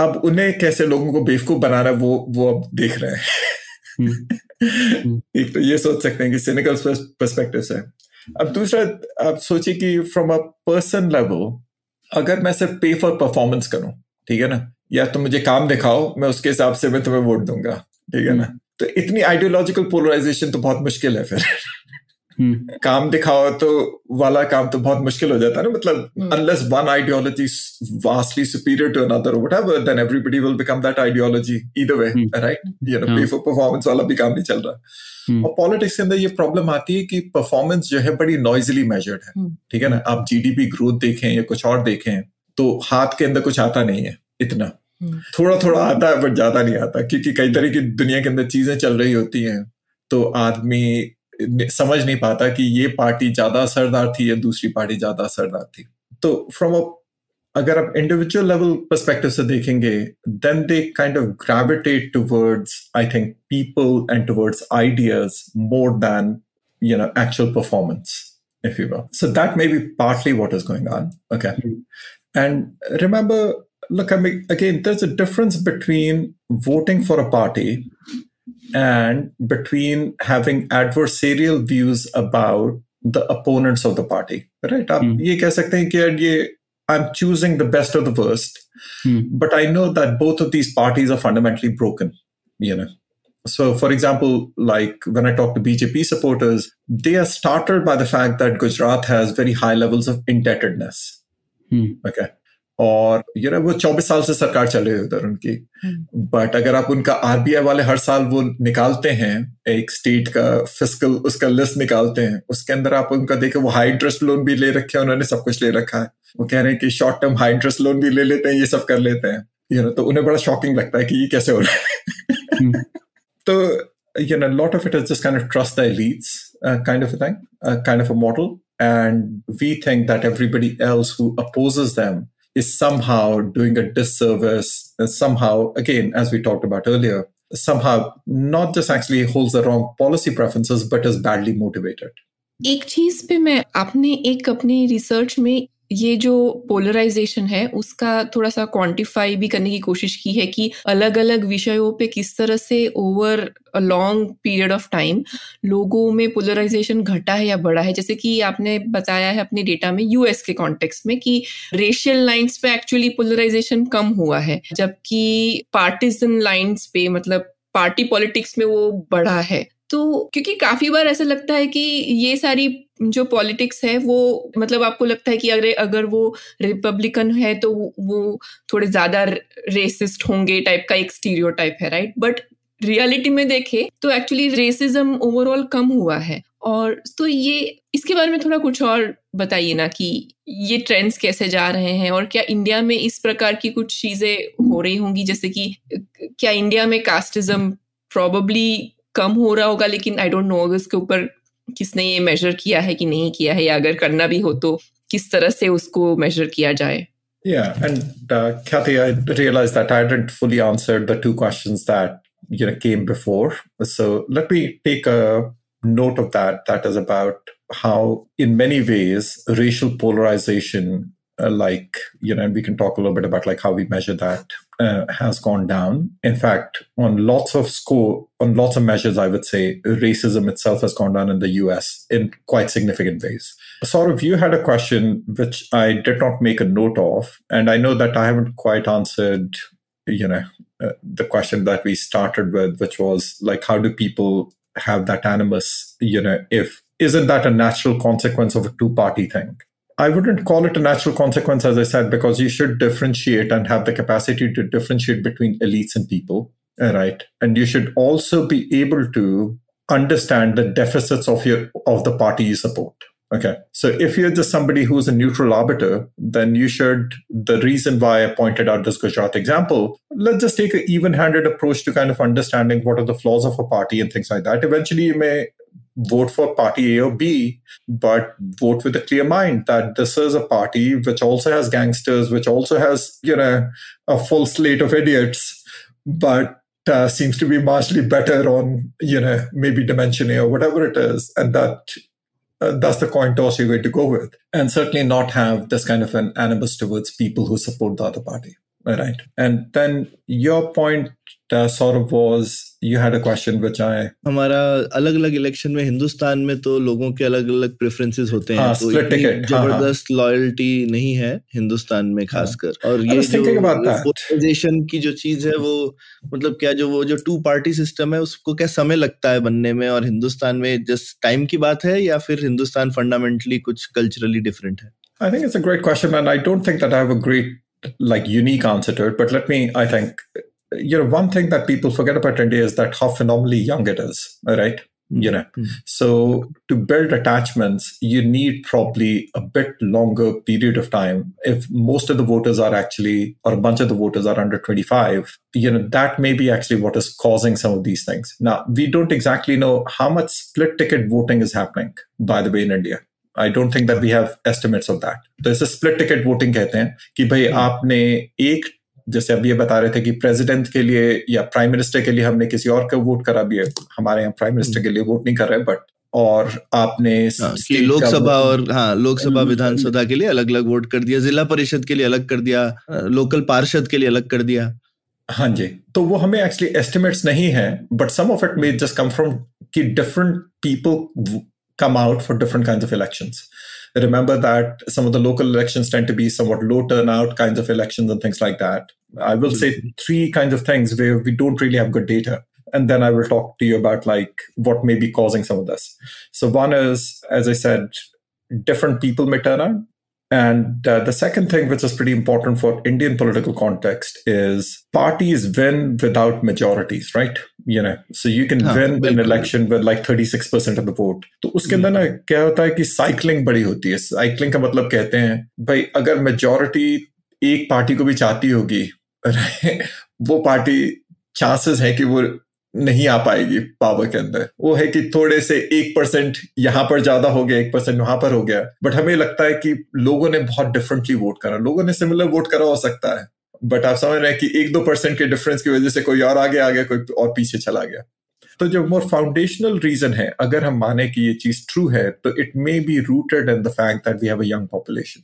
अब उन्हें कैसे लोगों को बेवकूफ़ बनाना है वो वो अब देख रहे हैं। [LAUGHS] एक तो ये सोच सकते हैं कि सिनिकल पर्सपेक्टिव से। अब दूसरा आप सोचिए कि फ्रॉम अ पर्सन लेवल अगर मैं सिर्फ़ पे फॉर परफॉर्मेंस करूँ ठीक है ना? या तुम मुझे काम दिखाओ मैं उसके हिसाब से मैं तुम्हें वोट दूँगा ठीक है ना? हम्म। तो इतनी आइडियोलॉजिकल पोलराइजेशन तो बहुत मुश्किल है फिर। हम्म। काम दिखाओ तो वाला काम तो बहुत मुश्किल हो जाता है ना मतलब unless one ideology vastly superior to another whatever then everybody will become that ideology either way right you know pay for performance वाला भी काम नहीं चल रहा। हम्म। और पॉलिटिक्स के अंदर ये प्रॉब्लम आती है कि परफॉर्मेंस जो है बड़ी नॉइजली मेजर्ड है हम्म। ठीक है ना? आप जीडीपी ग्रोथ देखें या कुछ और देखें तो हाथ के अंदर कुछ आता नहीं है इतना। हम्म। थोड़ा थोड़ा आता है बट ज़्यादा नहीं आता क्योंकि कई तरह की दुनिया के अंदर चीज़ें चल रही होती हैं तो आदमी समझ नहीं पाता कि ये पार्टी ज्यादा असरदार थी या दूसरी पार्टी ज्यादा असरदार थी तो फ्रॉम अ अगर आप इंडिविजुअल लेवल परस्पेक्टिव से देखेंगे then they kind of gravitate towards I think people and towards ideas more than you know actual performance if you will so that may be partly what is going on okay mm-hmm. and remember look i mean again there's a difference between voting for a party and between having adversarial views about the opponents of the party right आप ये कह सकते हैं कि ये I'm choosing the best of the worst. Hmm. But I know that both of these parties are fundamentally broken, you know. So, for example, like when I talk to BJP supporters, they are startled by the fact that Gujarat has very high levels of indebtedness. Hmm. Okay. और you know वो चौबीस साल से सरकार चल रही है उधर उनकी। बट अगर आप उनका आरबीआई वाले हर साल वो निकालते हैं एक स्टेट का फ़िज़िकल उसका लिस्ट निकालते हैं उसके अंदर आप उनका देखे वो हाई इंटरेस्ट लोन भी ले रखे हैं उन्होंने सब कुछ ले रखा है। वो कह रहे हैं कि short term high interest loan भी ले लेते हैं ये सब कर लेते हैं। यू नो तो उन्हें बड़ा शॉकिंग लगता है कि ये कैसे हो रहा है। [LAUGHS] तो you know, a lot of it is just kind of trust the elites uh, kind of a thing, uh, kind of a model. And we think that everybody else who opposes them is somehow doing a disservice, and somehow, again, as we talked about earlier, somehow not just actually holds the wrong policy preferences, but is badly motivated. एक चीज पे मैं आपने एक अपनी research में ये जो पोलराइजेशन है, उसका थोड़ा सा क्वांटिफाई भी करने की कोशिश की है कि अलग अलग विषयों पे किस तरह से over a long period of time लोगों में पोलराइजेशन घटा है या बढ़ा है। जैसे कि आपने बताया है अपने डेटा में यूएस के कॉन्टेक्स्ट में कि रेशियल लाइंस पे एक्चुअली पोलराइजेशन कम हुआ है, जबकि पार्टिजन लाइंस पे मतलब पार्टी पॉलिटिक्स में वो बढ़ा है। तो क्योंकि काफ़ी बार ऐसा लगता है कि ये सारी जो पॉलिटिक्स है, वो मतलब आपको लगता है कि अगर अगर वो रिपब्लिकन है तो वो थोड़े ज़्यादा रेसिस्ट होंगे टाइप का एक स्टीरियो टाइप है राइट बट रियलिटी में देखे तो एक्चुअली रेसिज्म ओवरऑल कम हुआ है। और तो ये, इसके बारे में थोड़ा कुछ और बताइए ना कि ये ट्रेंड्स कैसे जा रहे हैं और क्या इंडिया में इस प्रकार की कुछ चीज़ें हो रही होंगी? जैसे कि, क्या इंडिया में कास्टिज्म प्रॉबली कम हो रहा होगा लेकिन आई डोंट नो इसके ऊपर किसने ये मेजर किया है कि नहीं किया है या अगर करना भी हो तो किस तरह से उसको मेजर किया जाए Yeah, and uh, Kathy, I realized that I didn't fully answer the two questions that you know came before. So let me take a note of that. That is about how, in many ways, racial polarization uh, like you know and we can talk a little bit about like how we measure that uh, has gone down. In fact on lots of score on lots of measures i would say racism itself has gone down in the us in quite significant ways. Sort of you had a question which i did not make a note of and i know that i haven't quite answered you know uh, the question that we started with which was like how do people have that animus you know if isn't that a natural consequence of a two party thing I wouldn't call it a natural consequence, as I said, because you should differentiate and have the capacity to differentiate between elites and people, right? And you should also be able to understand the deficits of your of the party you support. Okay. So if you're just somebody who's a neutral arbiter, then you should, the reason why I pointed out this Gujarat example, let's just take an even handed approach to kind of understanding what are the flaws of a party and things like that. Eventually, you may vote for party A or B, but vote with a clear mind that this is a party which also has gangsters, which also has, you know, a full slate of idiots, but uh, seems to be marginally better on, you know, maybe dimension A or whatever it is. And that uh, that's the coin toss you're going to go with. And certainly not have this kind of an animus towards people who support the other party. Right. And then your point uh, sort of was you had a question which I हमारा अलग अलग election में हिंदुस्तान में तो लोगों के अलग अलग प्रेफरेंसेस होते हैं हाँ, तो इतनी हाँ, हाँ। ज़बरदस्त लॉयल्टी नहीं है हिंदुस्तान में खासकर। और ये जो की जो चीज़ है वो मतलब क्या जो वो जो टू पार्टी सिस्टम है उसको क्या समय लगता है बनने में? और हिंदुस्तान में जस्ट टाइम की बात है या फिर हिंदुस्तान फंडामेंटली कुछ कल्चरली डिफरेंट है? I think it's a great question, and I don't think that I have a great, like, unique answer to it. But let me, I think, you know, one thing that people forget about India is that how phenomenally young it is, right? You know, Hmm. so to build attachments, you need probably a bit longer period of time. If most of the voters are actually, or a bunch of the voters are under 25, you know, that may be actually what is causing some of these things. Now, we don't exactly know how much split ticket voting is happening, by the way, in India. I don't think that we have estimates of that. तो इसे split ticket voting कहते हैं कि भाई आपने एक जैसे अभी ये बता रहे थे कि प्रेसिडेंट के लिए या प्राइम मिनिस्टर के लिए हमने किसी और को वोट करा भी है। हमारे यहाँ प्राइम मिनिस्टर के लिए वोट नहीं कर रहे बट और आपने हाँ, लोकसभा और हाँ लोकसभा विधानसभा के लिए अलग अलग वोट कर दिया जिला परिषद के लिए अलग कर दिया लोकल पार्षद के लिए अलग कर दिया। हाँ जी तो वो हमें एक्चुअली एस्टिमेट्स नहीं है but some of it may just come from कि different people come out for different kinds of elections. Remember that some of the local elections tend to be somewhat low turnout kinds of elections and things like that. I will say three kinds of things where we don't really have good data. And then i will talk to you about like what may be causing some of this. So one is as i said different people may turn out and uh, the second thing, which is pretty important for Indian political context, is parties win without majorities, right? You know, so you can हाँ, win an बिल्कुल। election with like 36% of the vote. तो उसके अंदर ना क्या होता है कि साइकिलिंग बड़ी होती है साइकिलिंग का मतलब कहते हैं भाई अगर मेजोरिटी एक पार्टी को भी चाहती होगी [LAUGHS] वो पार्टी चांसेस है कि वो नहीं आ पाएगी पावर के अंदर। वो है कि थोड़े से एक परसेंट यहाँ पर ज़्यादा हो गया, एक परसेंट वहाँ पर हो गया। बट हमें लगता है कि लोगों ने बहुत डिफरेंटली वोट करा। लोगों ने सिमिलर वोट करा हो सकता है। बट आप समझ रहे हैं कि एक दो परसेंट के डिफरेंस की वजह से कोई और आगे आ गया, कोई और पीछे चला गया। तो जो मोर फाउंडेशनल रीजन है, अगर हम माने कि ये चीज़ ट्रू है तो it may be rooted in the fact that we have a young population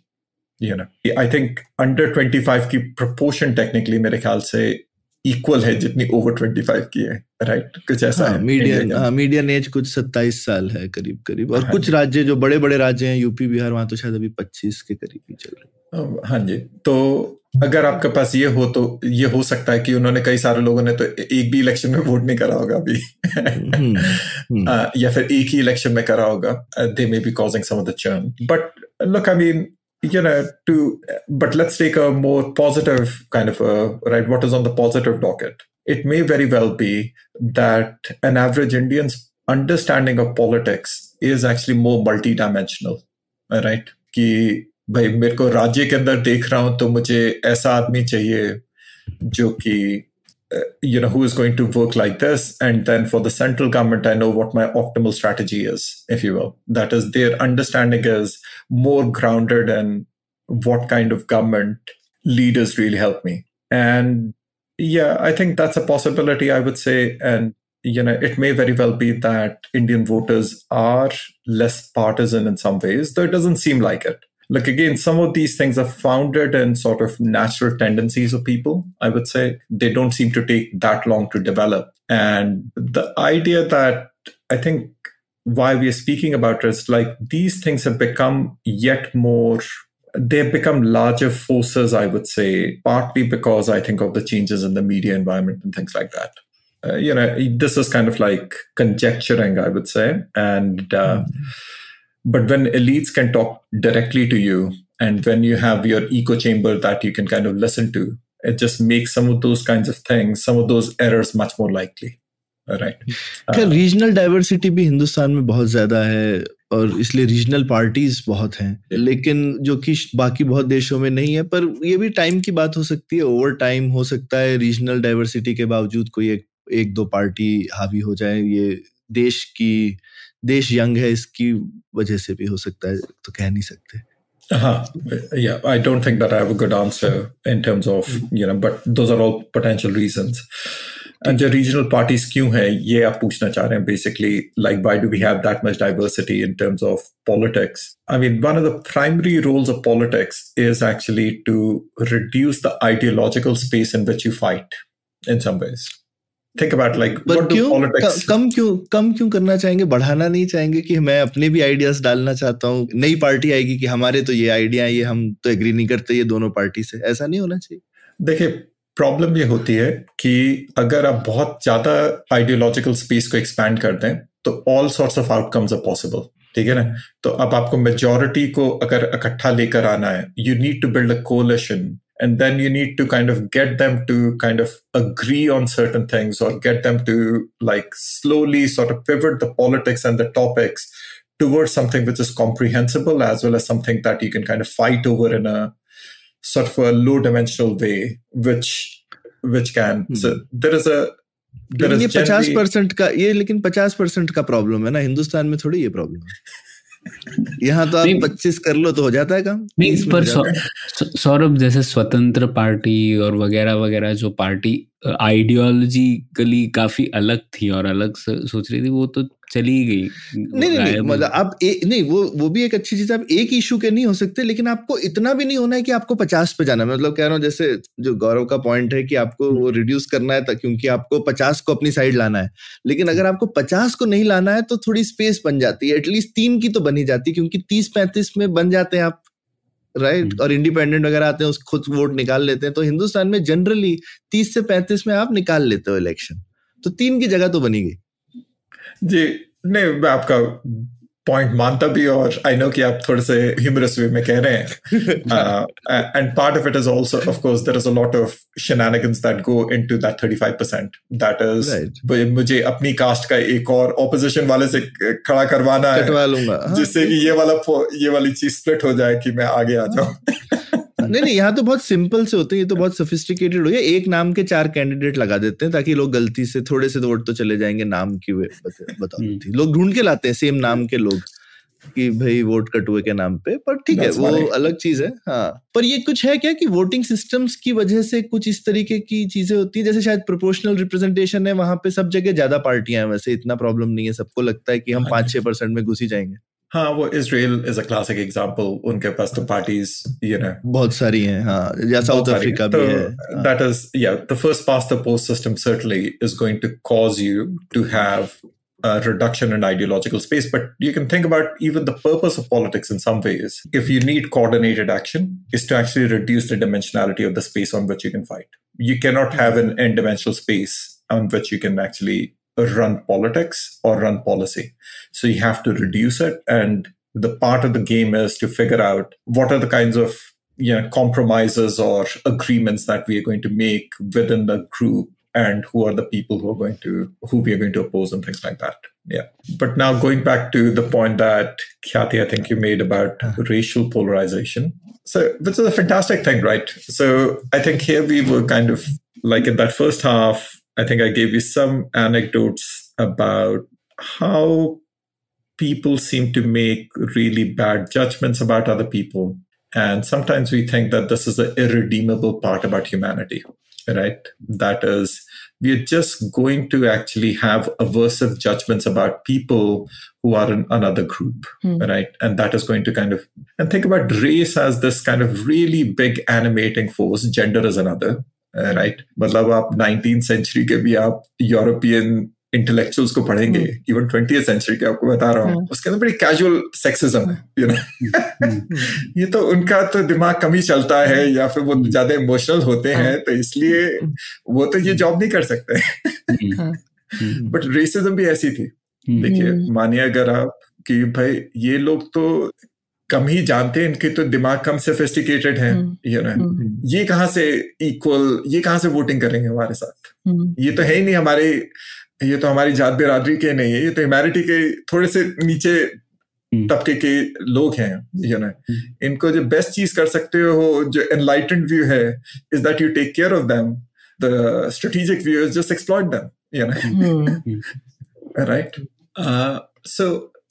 you know I think under 25 की प्रोपोर्शन टेक्निकली मेरे ख्याल से इक्वल है जितनी ओवर 25 की है राइट कुछ ऐसा हाँ, है मीडियन हाँ मीडियन एज कुछ 27 साल है करीब करीब और हाँ कुछ। राज्य जो बड़े बड़े राज्य हैं यूपी बिहार वहाँ तो शायद अभी 25 के करीब ही चल रहे हाँ। जी। तो अगर आपके पास ये हो तो ये हो सकता है कि उन्होंने कई सारे लोगों ने तो एक भी इलेक्शन में वोट नहीं करा होगा अभी। हम्म, हम्म। [LAUGHS] या फिर एक ही इलेक्शन में करा होगा। They may be causing some of the churn but look I mean you know to but let's take a more positive kind of a right what is on the positive docket it may very well be that an average indian's understanding of politics is actually more multidimensional right कि भाई मेरे को राज्य के अंदर देख रहा हूं तो मुझे ऐसा आदमी चाहिए जो कि uh, uh, you know who is going to work like this. And then for the central government i know what my optimal strategy is if you will. That is their understanding is more grounded in what kind of government leaders really help me. And yeah i think that's a possibility i would say. And you know it may very well be that indian voters are less partisan in some ways though it doesn't seem like it like again some of these things are founded in sort of natural tendencies of people i would say. They don't seem to take that long to develop. And the idea that i think why we are speaking about it is like these things have become yet more they've become larger forces i would say partly because i think of the changes in the media environment and things like that. Uh, you know this is kind of like conjecturing i would say. And uh, but when elites can talk directly to you and when you have your echo chamber that you can kind of listen to it just makes some of those kinds of things some of those errors much more likely right खैर Uh, regional diversity भी हिंदुस्तान में बहुत ज्यादा है और इसलिए regional parties बहुत हैं लेकिन जो कि बाकी बहुत देशों में नहीं है पर ये भी टाइम की बात हो सकती है ओवर टाइम हो सकता है रीजनल डाइवर्सिटी के बावजूद कोई एक एक दो पार्टी हावी हो जाए ये देश की देश यंग है इसकी वजह से भी हो सकता है तो कह नहीं सकते Uh-huh. Yeah, I don't think that I have a good answer in terms of, you know, but those are all potential reasons. And the regional parties क्यों है ये आप पूछना चाह रहे हैं basically like why do we have that much diversity in terms of politics? I mean one of the primary roles of politics is actually to reduce the ideological space in which you fight in some ways. Think about like पर what do क्यों? politics कम क्यों कम क्यों करना चाहेंगे? बढ़ाना नहीं चाहेंगे कि मैं अपने भी आइडियाज़ डालना चाहता हूँ? नई पार्टी आएगी कि हमारे तो ये आइडिया है ये हम तो एग्री नहीं करते ये दोनों पार्टी से। ऐसा नहीं होना चाहिए। देखिए प्रॉब्लम ये होती है कि अगर आप बहुत ज़्यादा आइडियोलॉजिकल स्पेस को एक्सपैंड कर दें तो all sorts of outcomes are possible ठीक है ना? तो अब आपको मेजोरिटी को अगर इकट्ठा लेकर आना है you need to build a coalition and then you need to kind of get them to kind of agree on certain things or get them to like slowly sort of pivot the politics and the topics towards something which is comprehensible as well as something that you can kind of fight over in a sort of a low dimensional way which which can so there is a there लेकिन is ये पचास generally- percent का ये लेकिन पचास percent का problem है ना हिंदुस्तान में थोड़ी ये प्रॉब्लम है यहाँ तो आप पच्चीस कर लो तो हो जाता है काम। इस 30 पर सौरभ जैसे स्वतंत्र पार्टी और वगैरह वगैरह जो पार्टी आइडियोलॉजिकली काफ़ी अलग थी और अलग सोच रही थी वो तो चली गई नहीं नहीं मतलब आप ए, नहीं वो वो भी एक अच्छी चीज़ है आप एक इशू के नहीं हो सकते लेकिन आपको इतना भी नहीं होना है कि आपको पचास पे जाना है। मतलब कह रहा हूँ जैसे जो गौरव का पॉइंट है कि आपको वो रिड्यूस करना है क्योंकि आपको पचास को अपनी साइड लाना है। लेकिन अगर आपको पचास को नहीं लाना है तो थोड़ी स्पेस बन जाती है। एटलीस्ट तीन की तो बनी जाती है क्योंकि तीस पैंतीस में बन जाते हैं आप राइट हम्म। और इंडिपेंडेंट वगैरह आते हैं उस खुद वोट निकाल लेते हैं तो हिंदुस्तान में जनरली तीस से पैंतीस में आप निकाल लेते हो इलेक्शन तो तीन की जगह तो बनी गई। जी नहीं मैं आपका पॉइंट मानता भी और आई नो कि आप थोड़े से ह्यूमरस वे में कह रहे हैं। And part of it is also of course there is a lot of shenanigans that go into that 35% that is Right. वो मुझे अपनी कास्ट का एक और ऑपोजिशन वाले से खड़ा करवाना है। हाँ, जिससे कि ये वाला ये वाली चीज़ स्प्लिट हो जाए कि मैं आगे आ जाऊँ। [LAUGHS] नहीं नहीं यहाँ तो बहुत सिंपल से होते हैं ये तो बहुत सोफिस्टिकेटेड हो। गया एक नाम के चार कैंडिडेट लगा देते हैं ताकि लोग गलती से थोड़े से वोट तो चले जाएँगे नाम की [LAUGHS] बताओ हम्म। लोग ढूंढ के लाते हैं सेम नाम के लोग कि भाई वोट कटुए के नाम पे पर ठीक है वो अलग चीज़ है हाँ। पर ये कुछ है क्या कि वोटिंग सिस्टम्स की वजह से कुछ इस तरीके की चीज़ें होती है? जैसे शायद प्रोपोर्शनल रिप्रेजेंटेशन है वहाँ पे सब जगह ज़्यादा पार्टियाँ हैं वैसे इतना प्रॉब्लम नहीं है सबको लगता है कि हम पाँच छह परसेंट में घुस ही जाएँगे। हाँ वो Israel is a classic example उनके पास तो पार्टीज यू नो बहुत सारी हैं हाँ या साउथ अफ्रीका भी है हाँ। that is yeah the first past the post system certainly is going to cause you to have a reduction in ideological space but you can think about even the purpose of politics in some ways if you need coordinated action is to actually reduce the dimensionality of the space on which you can fight you cannot have an n-dimensional space on which you can actually run politics or run policy. So you have to reduce it. And the part of the game is to figure out what are the kinds of you know compromises or agreements that we are going to make within the group and who are the people who are going to who we are going to oppose and things like that. Yeah. But now going back to the point that Khyati, i think you made about uh-huh. racial polarization. So which is a fantastic thing right? So i think here we were kind of like in that first half i think i gave you some anecdotes about how people seem to make really bad judgments about other people and sometimes we think that this is the irredeemable part about humanity, right? That is, we are just going to actually have aversive judgments about people who are in another group, Hmm. right? And that is going to kind of, and think about race as this kind of really big animating force, gender is another, uh, right? मतलब आप 19th century के भी आप European intellectuals को पढ़ेंगे even twenty century के आपको बता रहा हूँ। हम्म। उसके अंदर बड़ी कैजुअल सेक्सिज्म है यू नो [LAUGHS] ये तो उनका तो दिमाग कम ही चलता है या फिर वो ज़्यादा इमोशनल होते हैं तो इसलिए वो तो ये जॉब नहीं कर सकते। [LAUGHS] बट रेसिज्म भी ऐसी थी। देखिए। मानिए अगर आप कि भाई ये लोग तो कम ही जानते हैं इनके तो दिमाग कम सोफिस्टिकेटेड है हम्म। यू नो हम्म, ये कहाँ से इक्वल ये कहाँ से वोटिंग करेंगे हमारे साथ? हम्म, ये तो है ही नहीं हमारे ये तो हमारी जात बिरादरी के नहीं है ये तो ह्यूमैनिटी के थोड़े से नीचे हम्म। तबके के लोग हैं यू नो इनको जो बेस्ट चीज़ कर सकते हो जो एनलाइटेंड व्यू है is that you take care of them the strategic view is just exploit them you know hmm, right?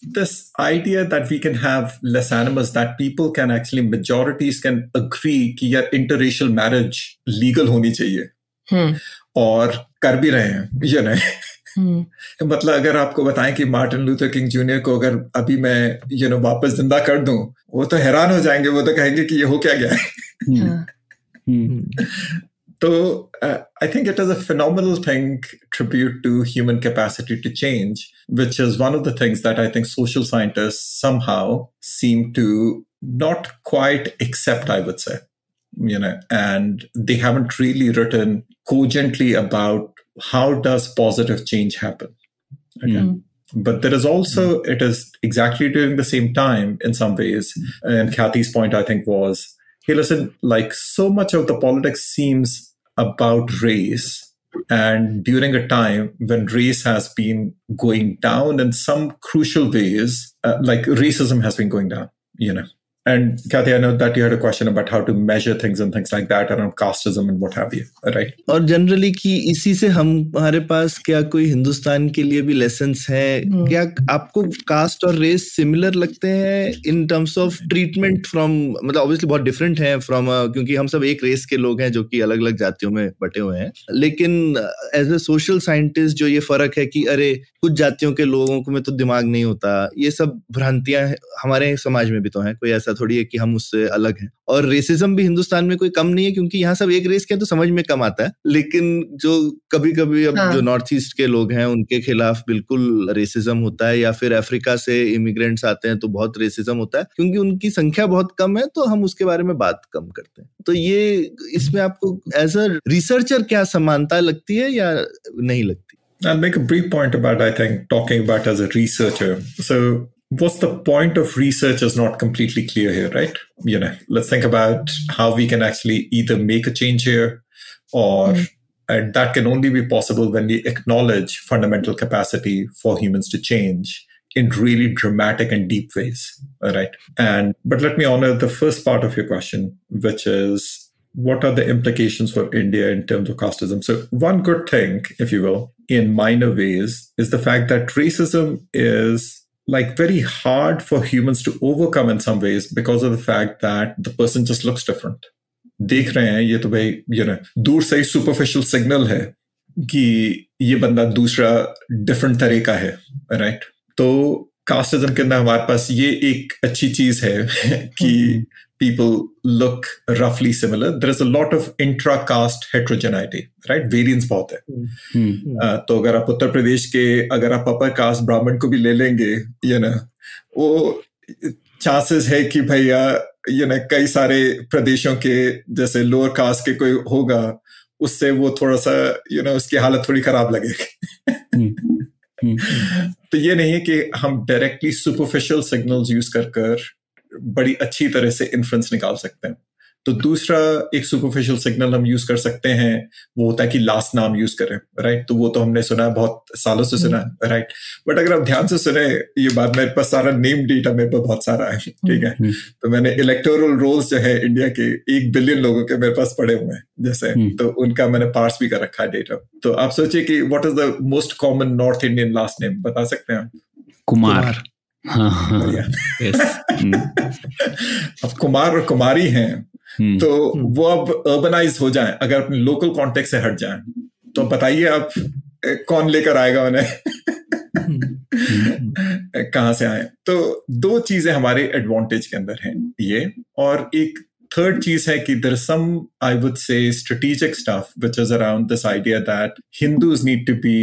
Uh, this idea that we can have less animals, that people can actually, majorities can agree कि यार interracial marriage legal होनी चाहिए हम्म और कर भी रहे हैं ये नहीं हम्म मतलब अगर आपको बताएँ कि मार्टिन लूथर किंग जूनियर को अगर अभी मैं यू नो वापस ज़िंदा कर दूँ वो तो हैरान हो जाएँगे वो तो कहेंगे कि ये हो क्या गया है हम्म, हाँ though uh, I think it is a phenomenal thing, tribute to human capacity to change, which is one of the things that I think social scientists somehow seem to not quite accept, I would say. You know, and they haven't really written cogently about how does positive change happen. Okay. Mm. But there is also, mm. it is exactly during the same time in some ways. Hmm. And Kathy's point, I think, was hey, listen, like so much of the politics seems about race. And during a time when race has been going down in some crucial ways, uh, like racism has been going down, you know. And Kathy, I know that you had a question about how to measure things and things like that around casteism and what have you, right? और generally कि इसी से हम हमारे पास क्या कोई हिंदुस्तान के लिए भी लेसन्स हैं हम्म। क्या आपको कास्ट और रेस सिमिलर लगते हैं in terms of treatment from मतलब ऑब्वियसली बहुत डिफरेंट है फ्रॉम क्योंकि हम सब एक रेस के लोग हैं जो कि अलग अलग जातियों में बटे हुए हैं लेकिन एज ए सोशल साइंटिस्ट जो ये फ़र्क है कि अरे कुछ जातियों के लोगों को में तो दिमाग नहीं होता ये सब भ्रांतियाँ हमारे समाज में भी तो हैं कोई ऐसा थोड़ी है कि हम उससे अलग हैं। और रेसिज्म भी हिंदुस्तान में कोई कम नहीं है क्योंकि यहाँ सब एक रेस के हैं तो समझ में कम आता है। लेकिन जो कभी कभी अब हाँ। जो नॉर्थ ईस्ट के लोग हैं उनके खिलाफ बिल्कुल रेसिज्म होता है या फिर अफ्रीका से इमिग्रेंट्स आते हैं तो बहुत रेसिज्म होता है। क्योंकि उनकी संख्या बहुत कम है तो हम उसके बारे में बात कम करते हैं। तो ये इसमें आपको एज अ रिसर्चर क्या समानता लगती है या नहीं लगती? I'll make a brief point about, I think, talking about as a researcher. So, what's the point of research is not completely clear here, right? You know, let's think about how we can actually either make a change here or hmm. and that can only be possible when we acknowledge fundamental capacity for humans to change in really dramatic and deep ways. All right. And but let me honor the first part of your question, which is what are the implications for India in terms of casteism? So, one good thing, if you will, in minor ways, is the fact that racism is like very hard for humans to overcome in some ways because of the fact that the person just looks different. देख रहे हैं ये तो भाई you know दूर से ही superficial signal है कि ये बंदा दूसरा डिफरेंट तरह का है राइट तो कास्टिज्म के अंदर हमारे पास ये एक अच्छी चीज़ है कि people look roughly similar. There is a lot of intra-caste heterogeneity, right? Variance बहुत है. हम्म, Uh, तो अगर आप उत्तर प्रदेश के अगर आप अपर कास्ट ब्राह्मण को भी ले लेंगे यू नो वो चांसेस है कि भैया यू नो कई सारे प्रदेशों के जैसे लोअर कास्ट के कोई होगा उससे वो थोड़ा सा यू नो उसकी हालत थोड़ी खराब लगेगी हम्म, [LAUGHS] तो ये नहीं है कि हम डायरेक्टली सुपरफिशियल सिग्नल्स यूज़ कर कर बड़ी अच्छी तरह से इन्फ्लुएंस निकाल सकते हैं। तो दूसरा एक सुपरफिशियल सिग्नल हम यूज़ कर सकते हैं वो होता है कि लास्ट नाम यूज़ करें राइट तो वो तो हमने सुना है बहुत सालों से सुना है राइट बट अगर आप ध्यान से सुने ये बात मेरे पास सारा नेम डेटा मेरे पास बहुत सारा है ठीक है? हम्म, तो मैंने इलेक्टोरल रोल्स जो है इंडिया के एक बिलियन लोगों के मेरे पास पड़े हुए हैं जैसे हम्म। तो उनका मैंने पार्स भी कर रखा है डेटा तो आप सोचिए कि what is the most common North Indian last name बता सकते हैं आप? कुमार। हम्म, [LAUGHS] अब कुमार और कुमारी हैं हम्म, तो वो अब अर्बनाइज हो जाए अगर अपने लोकल कॉन्टेक्ट से हट जाए तो बताइए आप कौन लेकर आएगा उन्हें? [LAUGHS] कहाँ से आए? तो दो चीज़ें हमारे एडवांटेज के अंदर हैं ये और एक थर्ड चीज़ है कि there some I would say strategic stuff which is around this idea that Hindus need to be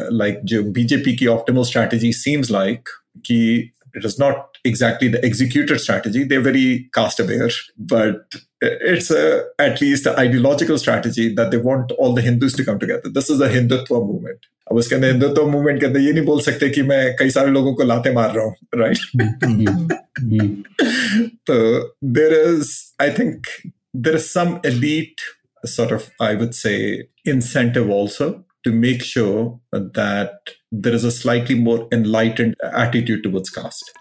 like जो बीजेपी की ऑप्टिमल स्ट्रैटेजी सीम्स लाइक कि it is not exactly the executed strategy. They're very cast aware, but it's a, at least an ideological strategy that they want all the Hindus to come together. This is a Hindutva movement. अब उसके अंदर Hindutva movement के अंदर ये नहीं बोल सकते कि मैं कई सारे लोगों को लाते मार रहा हूँ right [LAUGHS] hmm, so there is i think there is some elite sort of i would say incentive also to make sure that there is a slightly more enlightened attitude towards caste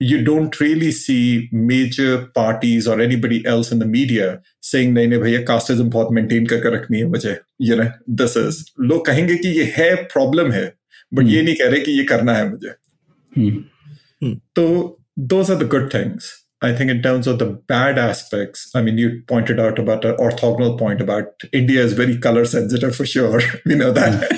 you don't really see major parties or anybody else in the media saying नहीं नहीं भैया casteism बहुत maintain करके रखनी है मुझे you know this is लोग कहेंगे कि ये है प्रॉब्लम है बट ये नहीं कह रहे कि ये करना है मुझे हम्म, तो those are the good things I think in terms of the bad aspects, I mean, you pointed out about an orthogonal point about India is very color sensitive for sure. [LAUGHS] we know that.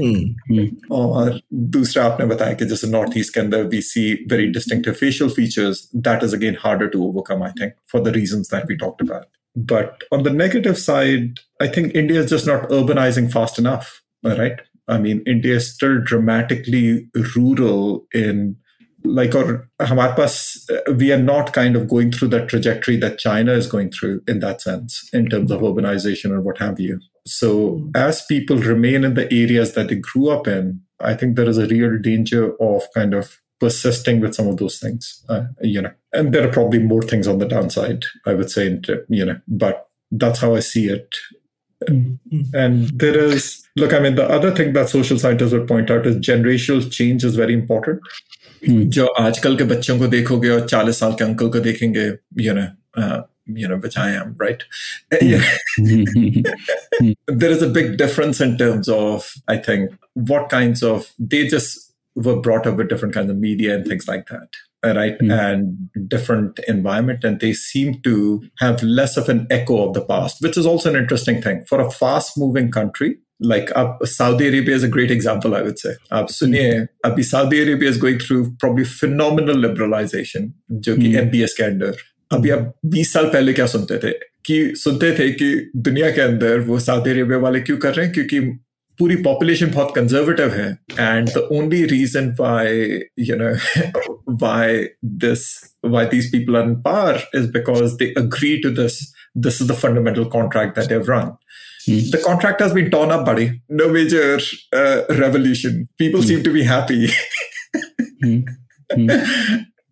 Mm-hmm. Or dusra that bataya ki northeast ke we see very distinctive facial features. That is again harder to overcome, I think, for the reasons that we talked about. But on the negative side, I think India is just not urbanizing fast enough, right? I mean, India is still dramatically rural in like or हमारे पास we are not kind of going through that trajectory that china is going through in that sense in terms of urbanization or what have you so as people remain in the areas that they grew up in i think there is a real danger of kind of persisting with some of those things uh, you know and there are probably more things on the downside i would say you know but that's how i see it and there is look i mean the other thing that social scientists would point out is generational change is very important हम्म, जो आजकल के बच्चों को देखोगे और 40 साल के uncle को देखेंगे you know you know which i am right [LAUGHS] there is a big difference in terms of i think what kinds of they just were brought up with different kinds of media and things like that right Mm. and different environment and they seem to have less of an echo of the past which is also an interesting thing for a fast moving country like uh, Saudi Arabia is a great example, I would say. Ab suniye, abhi Saudi Arabia is going through probably phenomenal liberalization, जो कि Hmm. MBS के अंदर अभी आप 20 साल पहले क्या सुनते थे कि सुनते थे कि दुनिया के अंदर वो सऊदी अरेबिया वाले क्यों कर रहे हैं क्योंकि पूरी पॉपुलेशन बहुत कंजर्वेटिव है and the only reason why you know why this why these people are in power is because they agree to this this is the fundamental contract that they've run. Hmm. The contract has been torn up, buddy. No major uh, revolution. People mm. seem to be happy. [LAUGHS] Hmm. Hmm.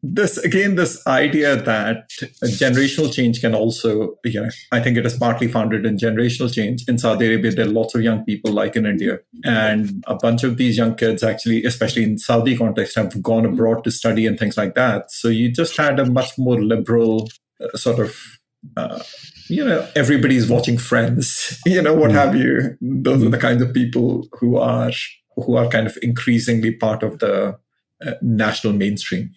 this again, this idea that generational change can also, you know, I think it is partly founded in generational change. In Saudi Arabia, there are lots of young people, like in India, and a bunch of these young kids, actually, especially in Saudi context, have gone abroad to study and things like that. So you just had a much more liberal uh, sort of uh, you know, everybody's watching Friends. You know, what Hmm. have you? Those are the kinds of people who are who are kind of increasingly part of the uh, national mainstream.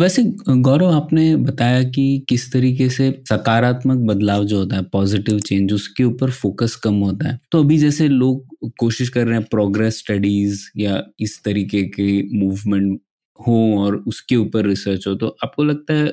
वैसे गौरव आपने बताया कि किस तरीके से सकारात्मक बदलाव जो होता है पॉजिटिव चेंज उसके ऊपर फोकस कम होता है तो अभी जैसे लोग कोशिश कर रहे हैं प्रोग्रेस स्टडीज़ या इस तरीके के मूवमेंट हो और उसके ऊपर रिसर्च हो तो आपको लगता है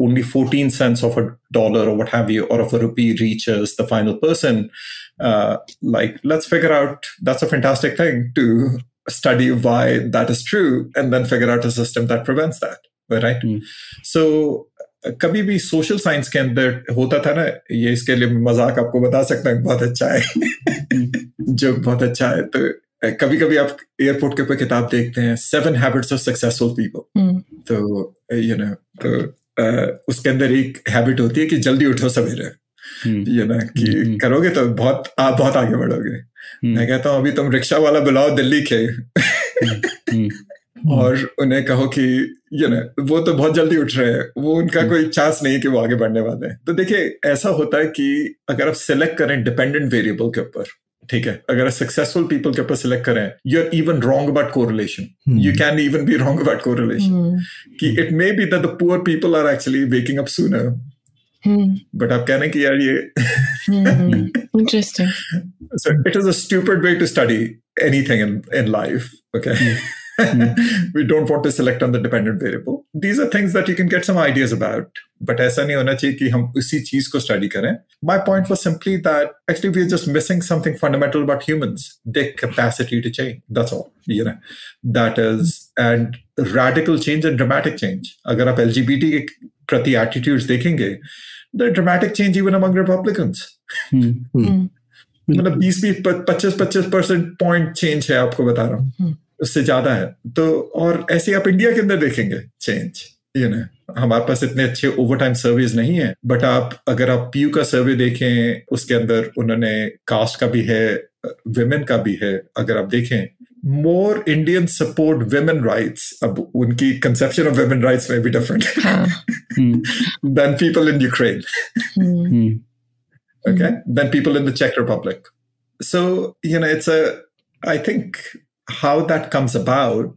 only 14 cents of a dollar or what have you, or of a rupee reaches the final person, uh, like let's figure out that's a fantastic thing to study why that is true and then figure out a system that prevents that right Hmm. so कभी भी social science के अंदर होता था ना ये इसके लिए मजाक आपको बता सकता हूँ बहुत अच्छा है [LAUGHS] जो बहुत अच्छा है तो कभी कभी आप एयरपोर्ट के ऊपर किताब देखते हैं seven habits of successful people hmm, तो यू नो तो अ, उसके अंदर एक हैबिट होती है कि जल्दी उठो सवेरे। हम्म, यू नो कि हम्म। करोगे तो बहुत आप बहुत आगे बढ़ोगे। हम्म, मैं कहता हूँ अभी तुम रिक्शा वाला बुलाओ दिल्ली के। हम्म, और उन्हें कहो कि यू नो वो तो बहुत जल्दी उठ रहे हैं। वो उनका कोई चांस नहीं है कि वो आगे बढ़ने वाले हैं। तो देखिए ऐसा होता है कि अगर आप सिलेक्ट करें डिपेंडेंट वेरिएबल के ऊपर ठीक है अगर सक्सेसफुल पीपल के ऊपर सिलेक्ट करें you are even wrong about correlation you can even be wrong about correlation hmm, कि it may be that the poor people are actually waking up sooner hmm, but आप कह रहे हैं कि यार ये हम्म, interesting. so it is a stupid way to study anything in, in life okay we don't want to select on the dependent variable these are things that you can get some ideas about but ऐसा नहीं होना चाहिए कि हम उसी चीज़ को study करें। My point for simply that actually we are just missing something fundamental about humans they capacity to change that's all you know that is and radical change and dramatic change अगर आप L के प्रति attitude देखेंगे the dramatic change even among republicans मतलब बीस बीस पच्चीस पच्चीस परसेंट पॉइंट चेंज है आपको बता रहा हूँ। hmm. उससे ज़्यादा है। तो और ऐसे आप इंडिया के अंदर देखेंगे चेंज यू नो हमारे पास इतने अच्छे ओवर टाइम सर्विस नहीं है बट आप अगर आप पीयू का सर्वे देखें उसके अंदर उन्होंने कास्ट का भी है विमेन का भी है अगर आप देखें more Indian support women rights अब उनकी कंसेप्शन ऑफ़ विमेन राइट्स में भी different than people in Ukraine okay? Than people in the czech republic. So you know it's a i think how that comes about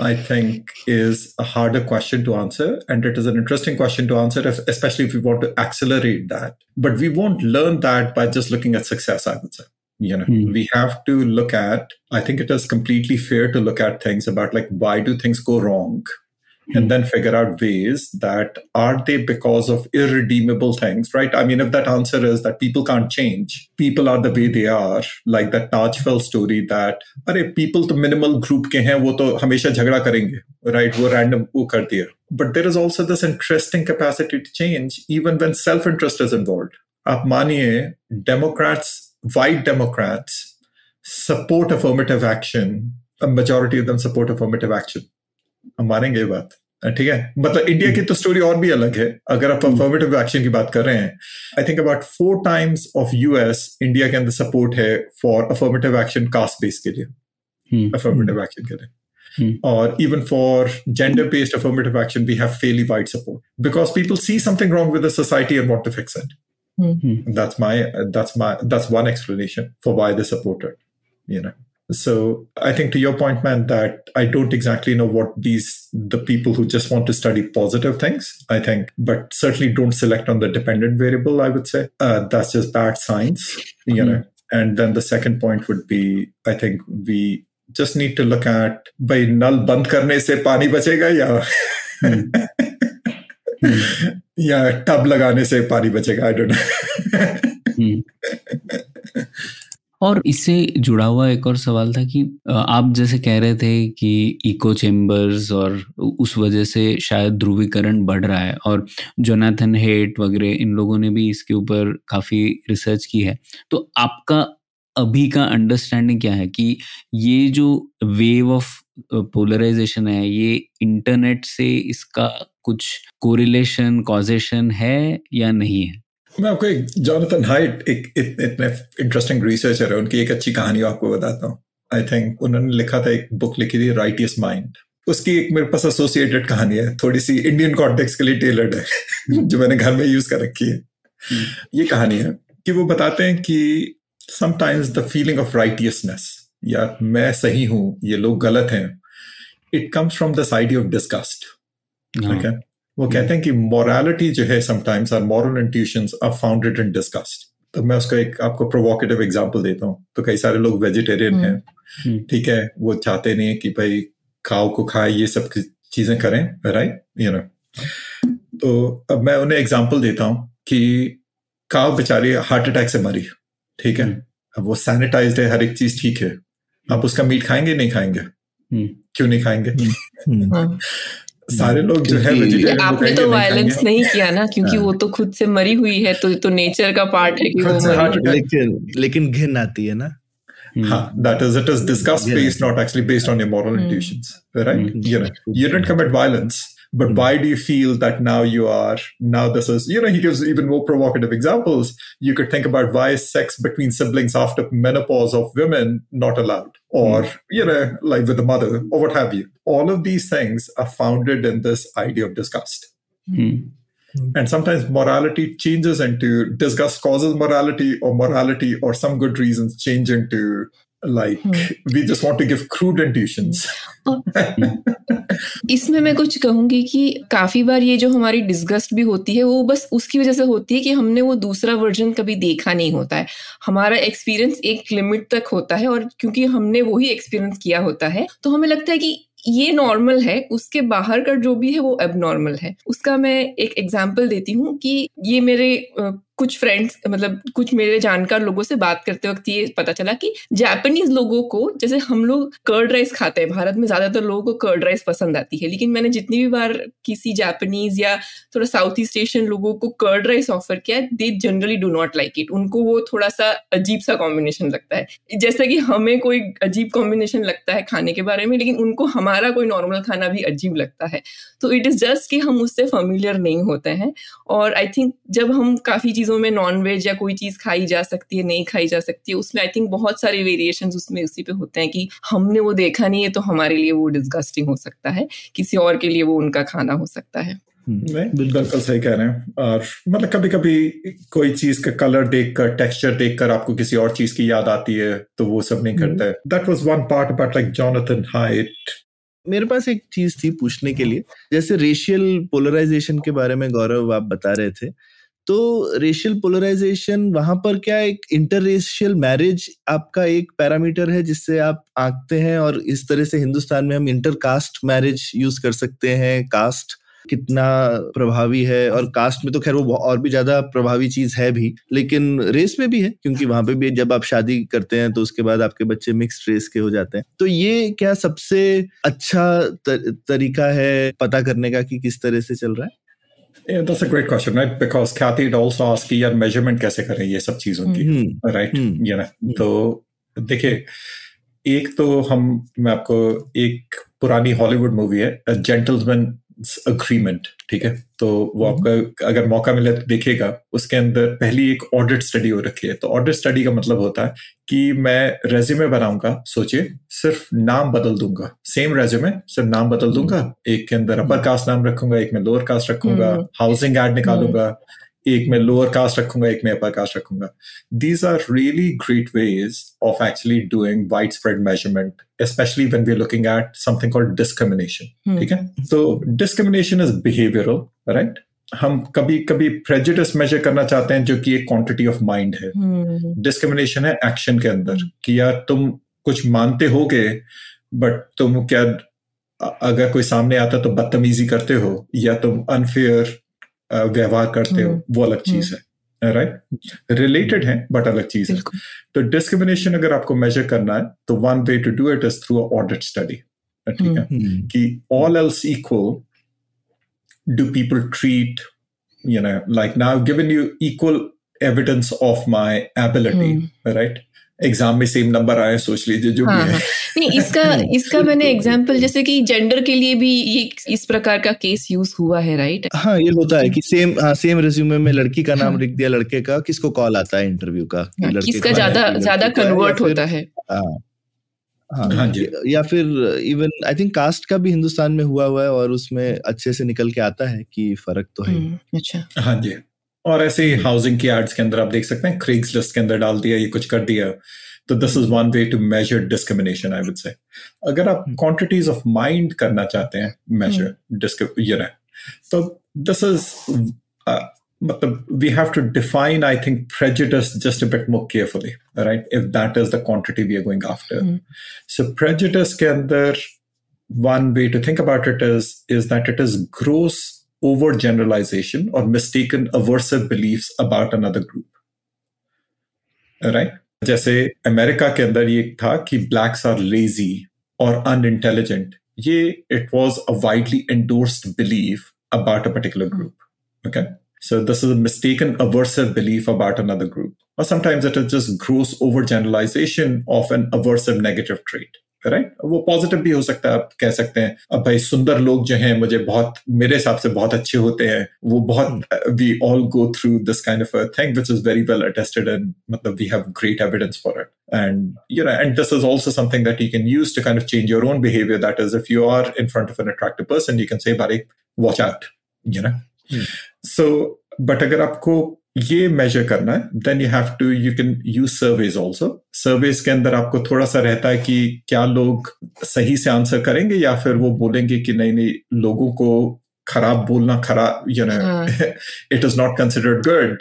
i think is a harder question to answer and it is an interesting question to answer if, especially if we want to accelerate that. But we won't learn that by just looking at success i would say. You know Hmm. we have to look at i think it is completely fair to look at things about like why do things go wrong and then figure out ways that are they because of irredeemable things right i mean if that answer is that people can't change people are the way they are like that Tajfel story that अरे people तो minimal group के हैं वो तो हमेशा झगड़ा करेंगे right वो random वो कर दिया but there is also this interesting capacity to change even when self interest is involved आप मानिए democrats white democrats support affirmative action a majority of them support affirmative action हम मानेंगे ये बात ठीक है मतलब इंडिया की तो स्टोरी और भी अलग है अगर आप अफर्मेटिव एक्शन की बात कर रहे हैं I think about four times of US India के अंदर सपोर्ट है for affirmative action caste base के लिए हम्म, अफर्मेटिव एक्शन के लिए Hmm. और even for gender based affirmative action we have fairly wide support because people see something wrong with the society and want to fix it hmm, that's my that's my that's one explanation for why they support it you know so i think to your point man that i don't exactly know what these the people who just want to study positive things i think but certainly don't select on the dependent variable i would say uh, that's just bad science you know and then the second point would be i think we just need to look at भाई नल बंद करने से पानी बचेगा या या tub लगाने से पानी बचेगा आई डोंट हम्म। और इससे जुड़ा हुआ एक और सवाल था कि आप जैसे कह रहे थे कि इको चेम्बर्स और उस वजह से शायद ध्रुवीकरण बढ़ रहा है और जोनाथन हेट वगैरह इन लोगों ने भी इसके ऊपर काफ़ी रिसर्च की है। तो आपका अभी का अंडरस्टैंडिंग क्या है कि ये जो वेव ऑफ़ पोलराइजेशन है, ये इंटरनेट से इसका कुछ कोरिलेशन कॉजेशन है या नहीं है? मैं आपको एक जॉनथन हाइट एक इत- इतने इंटरेस्टिंग रिसर्चर है उनकी एक अच्छी कहानी आपको बताता हूँ। आई थिंक उन्होंने लिखा था एक बुक लिखी थी राइटियस माइंड उसकी एक मेरे पास एसोसिएटेड कहानी है थोड़ी सी इंडियन कॉन्टेक्स्ट के लिए टेलर्ड है [LAUGHS] जो मैंने घर में यूज़ कर रखी है। ये कहानी है कि वो बताते हैं कि sometimes the feeling of righteousness या मैं सही हूँ ये लोग गलत हैं it comes from this idea of disgust ठीक Okay. वो कहते हैं कि मोरालिटी जो है sometimes are moral intuitions are founded in disgust तो मैं उसका एक आपको प्रोवोकेटिव एग्जांपल देता हूँ। तो कई सारे लोग वेजिटेरियन हैं। हम्म। ठीक है? वो चाहते नहीं है कि भाई खाओ को खाए ये सब चीज़ें करें राइट यू नो तो अब मैं उन्हें एग्ज़ाम्पल देता हूँ कि काव बेचारी हार्ट अटैक से मरी। ठीक है? अब वो सैनिटाइज्ड है हर एक चीज़ ठीक है। आप उसका मीट खाएँगे नहीं खाएँगे? हम्म। क्यों नहीं खाएँगे? हम्म, [LAUGHS] हाँ। सारे लोग जो है क्योंकि वेजिटेरियन आपने तो वायलेंस नहीं किया ना क्योंकि वो तो खुद से मरी हुई है तो तो नेचर का पार्ट है कि वो खुद से मरी heart attack- लेकिन लेकिन घिन आती है ना हम्म, Huh, that is, it is disgust Yeah. based, not actually based on your moral Hmm. intuitions, right? Hmm. You know, you didn't commit violence, but Hmm. why do you feel that now you are, now this is, you know, he gives even more provocative examples. You could think about why is sex between siblings after menopause of women not allowed? or you know like with the mother or what have you. All of these things are founded in this idea of disgust. Mm-hmm. and sometimes morality changes into disgust causes morality or morality or some good reasons change into like hmm. we just want to give crude intuitions. [LAUGHS] इसमें मैं कुछ कहूँगी कि काफ़ी बार ये जो हमारी disgust भी होती है वो बस उसकी वजह से होती है कि हमने वो दूसरा वर्जन कभी देखा नहीं होता है हमारा एक्सपीरियंस एक लिमिट तक होता है और क्योंकि हमने वही एक्सपीरियंस किया होता है तो हमें लगता है कि ये नॉर्मल है उसके बाहर का जो भी है वो अब नॉर्मल है उसका मैं एक एग्ज़ाम्पल देती हूँ कि ये मेरे कुछ फ्रेंड्स मतलब कुछ मेरे जानकार लोगों से बात करते वक्त ये पता चला कि जापानीज लोगों को, जैसे हम लोग कर्ड राइस खाते हैं, भारत में ज़्यादातर लोगों को कर्ड राइस पसंद आती है, लेकिन मैंने जितनी भी बार किसी जापानीज या थोड़ा साउथ ईस्ट एशियन लोगों को कर्ड राइस ऑफ़र किया they generally do not like it उनको वो थोड़ा सा अजीब सा कॉम्बिनेशन लगता है। जैसे कि हमें कोई अजीब कॉम्बिनेशन लगता है खाने के बारे में, लेकिन उनको हमारा कोई नॉर्मल खाना भी अजीब लगता है। तो इट इज़ जस्ट कि हम उससे फेमिलियर नहीं होते हैं। और आई थिंक जब हम काफ़ी चीज़ों में नॉन वेज या कोई चीज़ खाई जा सकती है नहीं खाई जा सकती है उसमें आई थिंक बहुत सारे वेरिएशन उसमें उसी पे होते हैं कि हमने वो देखा नहीं है तो हमारे लिए वो डिस्गस्टिंग हो सकता है किसी और के लिए वो उनका खाना हो सकता है। हम्म। बिल्कुल सही कह रहे हैं। और मतलब कभी कभी कोई चीज़ का कलर देखकर टेक्सचर देखकर आपको किसी और चीज़ की याद आती है तो वो सब नहीं करता। है that was one part about like Jonathan Haidt मेरे पास एक चीज़ थी पूछने के लिए। जैसे रेशियल पोलराइजेशन के बारे में गौरव आप बता रहे थे तो रेशियल पोलराइजेशन वहाँ पर क्या एक इंटर रेशियल मैरिज आपका एक पैरामीटर है जिससे आप आंकते हैं और इस तरह से हिंदुस्तान में हम इंटर कास्ट मैरिज यूज़ कर सकते हैं? कास्ट कितना प्रभावी है? और कास्ट में तो खैर वो और भी ज़्यादा प्रभावी चीज़ है भी लेकिन रेस में भी है क्योंकि वहाँ पे भी जब आप शादी करते हैं तो उसके बाद आपके बच्चे मिक्स्ड रेस के हो जाते हैं। तो ये क्या सबसे अच्छा तर, तरीका है पता करने का कि किस तरह से चल रहा है? Yeah, that's a great question, right? Because Kathy had also asked कि यार measurement कैसे करें ये सब चीज़ों की, mm-hmm. right? Mm-hmm. You know, mm-hmm. तो देखिए एक तो हम मैं आपको एक पुरानी हॉलीवुड मूवी है जेंटलमैन अग्रीमेंट ठीक है तो वो हम्म। आपका अगर मौका मिले तो देखेगा उसके अंदर पहली एक ऑडिट स्टडी हो रखी है तो ऑडिट स्टडी का मतलब होता है कि मैं रेज्यूमे बनाऊँगा सोचिए सिर्फ़ नाम बदल दूँगा सेम रेज्यूमे सिर्फ़ नाम बदल दूँगा हम्म। एक के अंदर अपर कास्ट नाम रखूँगा एक में लोअर कास्ट रखूँगा हाउसिंग हम्म। एड निकालूँगा एक में लोअर कास्ट रखूँगा एक में अपर कास्ट रखूँगा। These are really great ways of actually doing wide spread measurement especially when we're looking at something called discrimination ठीक है? तो discrimination is behavioral right? हम कभी कभी प्रेजिडिस मेजर करना चाहते हैं जो कि एक क्वांटिटी ऑफ़ माइंड है। Discrimination hmm. है एक्शन के अंदर कि यार तुम कुछ मानते हो गए बट तुम क्या अगर कोई सामने आता तो बदतमीजी करते हो या तुम अनफेयर व्यवहार करते हो वो अलग चीज़ है राइट रिलेटेड है बट अलग चीज़ है। तो डिस्क्रिमिनेशन अगर आपको मेजर करना है तो one way to do it is through audit study ठीक है? कि all else equal do people treat know like now given you equal evidence of my ability mm. right? Exam में सेम नंबर आए सोच लीजिए जो हाँ, भी है हाँ। नहीं इसका [LAUGHS] इसका मैंने एग्जांपल जैसे कि जेंडर के लिए भी ये इस प्रकार का केस यूज़ हुआ है राइट हाँ ये होता है कि सेम हाँ सेम रिज्यूमे में लड़की का नाम हाँ। लिख दिया लड़के का किसको कॉल आता है इंटरव्यू का? हाँ, किसका ज़्यादा ज़्यादा कन्वर्ट होता है। हाँ हाँ, हाँ जी। या फिर इवन आई थिंक कास्ट का भी हिंदुस्तान में हुआ हुआ है और उसमें अच्छे से निकल के आता है कि फ़र्क तो है। हम्म, अच्छा। हाँ जी। और ऐसे ही हाउसिंग की एड्स के अंदर आप देख सकते हैं क्रिग्स लिस्ट के अंदर डाल दिया ये कुछ कर दिया तो this is one way to measure discrimination I would say अगर आप क्वांटिटीज ऑफ माइंड करना चाहते हैं मेजर यू नो तो दिस इज मतलब we have to define I think prejudice just a bit more carefully right if that is the quantity we are going after mm. so prejudice के अंदर one way to think about it is is that it is gross overgeneralization or mistaken aversive beliefs about another group. Right? जैसे America के अंदर ये था कि blacks are lazy और unintelligent ये it was a widely endorsed belief about a particular group. Okay. So this is a mistaken aversive belief about another group. Or sometimes it is just gross overgeneralization of an aversive negative trait. Right वो positive भी हो सकता है आप कह सकते हैं अब भाई सुंदर लोग जो हैं मुझे बहुत मेरे हिसाब से बहुत अच्छे होते हैं वो बहुत we all go through this kind of thing which is very well attested and मतलब we have great evidence for it and you know and this is also something that you can use to kind of change your own behavior that is if you are in front of an attractive person you can say buddy watch out you know hmm. so but agar aapko ये measure करना है. Then you have to you can use surveys also surveys के अंदर आपको थोड़ा सा रहता है कि क्या लोग सही से आंसर करेंगे या फिर वो बोलेंगे कि नहीं नहीं लोगों को खराब बोलना खराब you know it is not considered good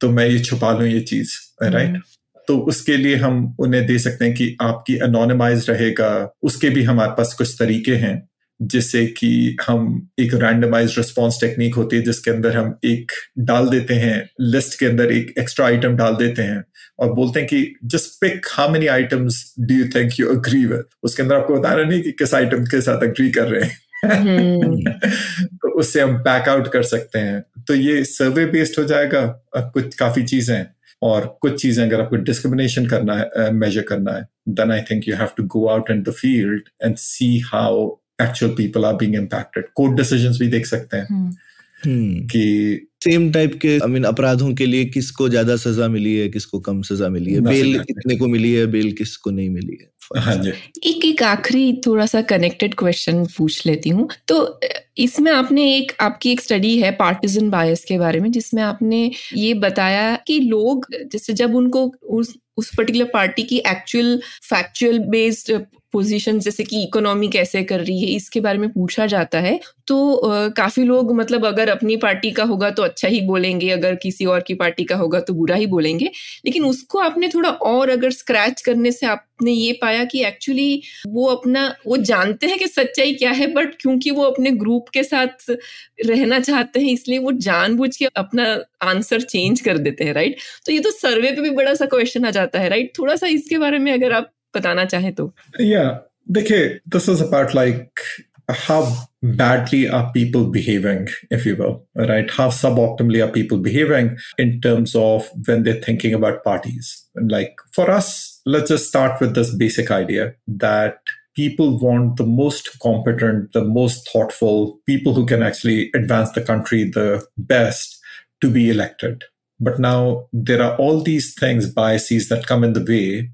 तो मैं ये छुपा लू ये चीज़ राइट right? तो उसके लिए हम उन्हें दे सकते हैं कि आपकी अनोनिमाइज रहेगा उसके भी हमारे पास कुछ तरीके हैं। जिससे कि हम एक रैंडमाइज रिस्पॉन्स टेक्निक होती है जिसके अंदर हम एक डाल देते हैं लिस्ट के अंदर एक एक्स्ट्रा आइटम डाल देते हैं और बोलते हैं कि just pick how many items do you think you agree with उसके अंदर आपको बताना नहीं कि किस आइटम के साथ अग्री कर रहे हैं। हम्म। [LAUGHS] तो उससे हम बैक आउट कर सकते हैं। तो ये सर्वे बेस्ड हो जाएगा कुछ काफ़ी चीज़ें और कुछ चीज़ें अगर आपको डिस्क्रिमिनेशन करना है मेजर करना है then I think you have to go out in the field and see how actual people are being impacted court decisions भी देख सकते हैं हम्म। हम्म। कि सेम टाइप के आई मीन अपराधों के लिए किसको ज़्यादा सजा मिली है किसको कम सजा मिली है? बेल कितने को मिली है बेल किसको नहीं मिली है? हाँ एक एक आखिरी थोड़ा सा कनेक्टेड क्वेश्चन पूछ लेती हूँ। तो इसमें आपने एक आपकी एक स्टडी है पार्टिजन बायस के बारे में जिसमें आपने ये बताया कि लोग जैसे जब उनको उस उस पर्टिकुलर पार्टी की एक्चुअल फैक्चुअल बेस्ड पोजीशन जैसे कि इकोनॉमी कैसे कर रही है इसके बारे में पूछा जाता है। तो आ, काफ़ी लोग मतलब अगर अपनी पार्टी का होगा तो अच्छा ही बोलेंगे अगर किसी और की पार्टी का होगा तो बुरा ही बोलेंगे। लेकिन उसको आपने थोड़ा और अगर स्क्रैच करने से आपने ये पाया कि एक्चुअली वो अपना वो जानते हैं कि सच्चाई क्या है बट क्योंकि वो अपने ग्रुप के साथ रहना चाहते हैं इसलिए वो जानबूझ के अपना आंसर चेंज कर देते हैं राइट तो ये तो सर्वे पे भी बड़ा सा क्वेश्चन आ जाता है राइट थोड़ा सा इसके बारे में अगर आप बताना चाहे तो या देखिए this is about like how badly are people behaving, if you will, right? How suboptimally are people behaving in terms of when they're thinking about parties? And like for us, let's just start with this basic idea that people want the most competent, the most thoughtful people who can actually advance the country the best to be elected. But now there are all these things, biases that come in the way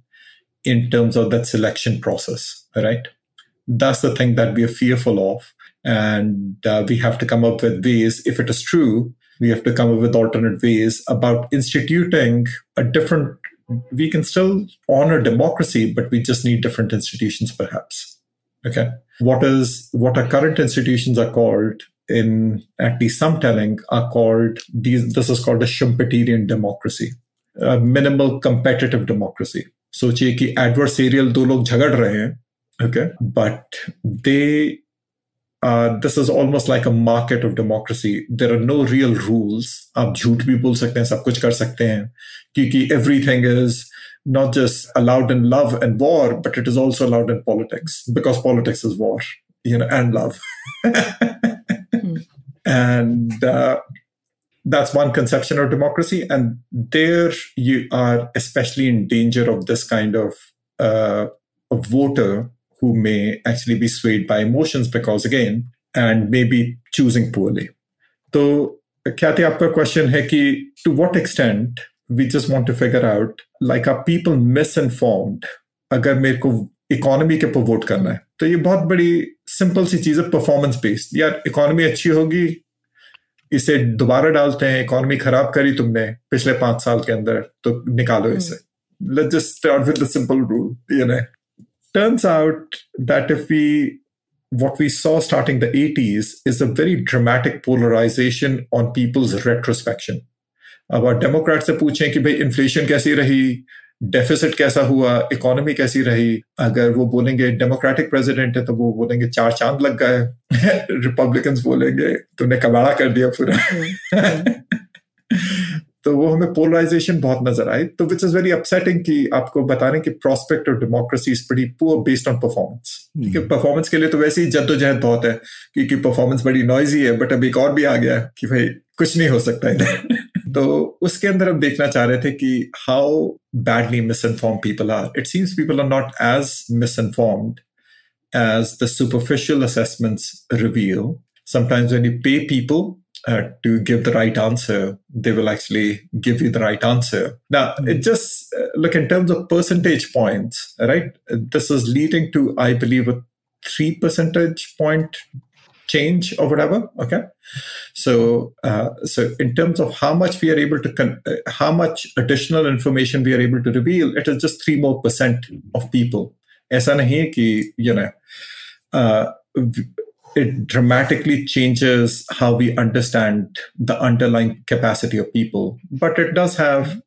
in terms of that selection process, right? That's the thing that we are fearful of. And uh, we have to come up with ways, if it is true, we have to come up with alternate ways about instituting a different, we can still honor democracy, but we just need different institutions perhaps. Okay. What is, what our current institutions are called in at least some telling are called these, this is called a Schumpeterian democracy, a minimal competitive democracy. सोचिए कि adversarial दो लोग झगड़ रहे हैं okay but they this is almost like a market of democracy there are no real rules आप झूठ भी बोल सकते हैं सब कुछ कर सकते हैं क्योंकि everything is not just allowed in love and war, but it is also allowed in politics because politics is war, you know, and love. mm. And uh, that's one conception of democracy and there you are especially in danger of this kind of uh, a voter who may actually be swayed by emotions because again and maybe choosing poorly so Kathy, आपका question है कि to what extent we just want to figure out like are people misinformed अगर मेरे को economy के ऊपर vote करना है तो ये बहुत बड़ी सिंपल सी चीज है परफॉर्मेंस बेस्ड यार इकोनॉमी अच्छी होगी इसे दोबारा डालते हैं इकोनॉमी खराब करी तुमने पिछले पाँच साल के अंदर तो निकालो हम्म। इसे। Let just start with the simple rule you know turns out that if we what we saw starting the 80s is a very dramatic polarization on people's retrospection अब डेमोक्रेट से पूछे कि भाई इन्फ्लेशन कैसी रही? डेफिसिट कैसा हुआ? Economy कैसी रही? अगर वो बोलेंगे डेमोक्रेटिक प्रेसिडेंट है तो वो बोलेंगे चार चाँद लग गए रिपब्लिकन [LAUGHS] बोलेंगे तुमने कबाड़ा कर दिया पूरा। [LAUGHS] तो वो हमें पोलराइजेशन बहुत नज़र आई तो विच इज़ वेरी अपसेटिंग कि आपको बता बताने की प्रोस्पेक्ट ऑफ़ डेमोक्रेसी इज़ बड़ी पुअर बेस्ड ऑन परफॉर्मेंस क्योंकि परफॉर्मेंस के लिए तो वैसे ही जद्दोजहद बहुत है क्योंकि परफॉर्मेंस बड़ी नॉइजी है बट अब एक और भी आ गया कि भाई कुछ नहीं हो सकता इधर। तो उसके अंदर हम देखना चाह रहे थे कि how badly misinform people are it seems people are not as misinformed as the superficial assessments reveal. Sometimes when you pay people uh, to give the right answer, they will actually give you the right answer. Now, mm-hmm. it just uh, look in terms of percentage points, right? This is leading to, I believe, a three percentage point change or whatever okay so uh, so in terms of how much we are able to con- uh, how much additional information we are able to reveal it is just 3 more percent of people aisa nahi hai ki you know uh, it dramatically changes how we understand the underlying capacity of people but it does have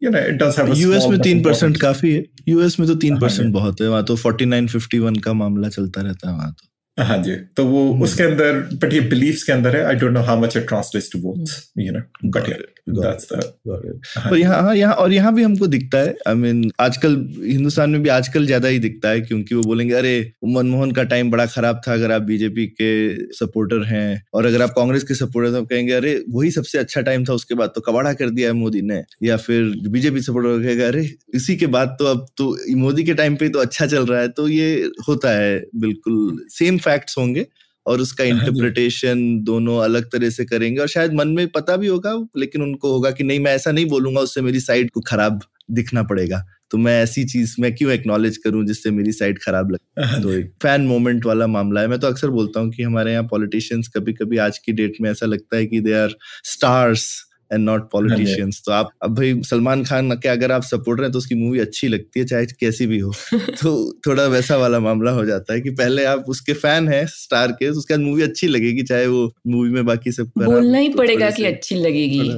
you know it does have a US में तीन percent काफी है US में तो तीन percent बहुत है वहां तो फोर्टी नाइन फिफ्टी वन का मामला चलता रहता है वहां तो हाँ जी तो वो उसके अंदर बट ये बिलीफ्स के अंदर है I don't know how much it translates to votes you know but that's the यहाँ हाँ यहाँ और यहाँ भी हमको दिखता है आई I मीन mean, आजकल हिंदुस्तान में भी आजकल ज़्यादा ही दिखता है क्योंकि वो बोलेंगे अरे मनमोहन का टाइम बड़ा खराब था अगर आप बीजेपी के सपोर्टर हैं और अगर आप कांग्रेस के सपोर्टर तो कहेंगे अरे वही सबसे अच्छा टाइम था उसके बाद तो कबाड़ा कर दिया है मोदी ने। या फिर बीजेपी सपोर्टर कहेगा अरे इसी के बाद तो अब तो मोदी के टाइम पे तो अच्छा चल रहा है। तो ये होता है बिल्कुल सेम फैक्ट्स होंगे और उसका इंटरप्रिटेशन हाँ दोनों अलग तरह से करेंगे और शायद मन में पता भी होगा लेकिन उनको होगा कि नहीं मैं ऐसा नहीं बोलूँगा उससे मेरी साइड को खराब दिखना पड़ेगा। तो मैं ऐसी चीज़ मैं क्यों एक्नॉलेज करूँ जिससे मेरी साइड खराब लगे हाँ तो एक फ़ैन मोमेंट वाला मामला है। मैं तो अक्सर बोलता हूँ कि हमारे यहाँ पॉलिटिशियंस कभी कभी आज की डेट में ऐसा लगता है कि they are stars and not politicians तो आप अब भाई सलमान खान के अगर आप सपोर्ट रहे हैं तो उसकी मूवी अच्छी लगती है चाहे कैसी भी हो। [LAUGHS] तो थोड़ा वैसा वाला मामला हो जाता है कि पहले आप उसके फ़ैन हैं स्टार के तो उसके बाद मूवी अच्छी लगेगी चाहे वो मूवी में बाकी सब बोलना ही तो पड़ेगा कि अच्छी लगेगी।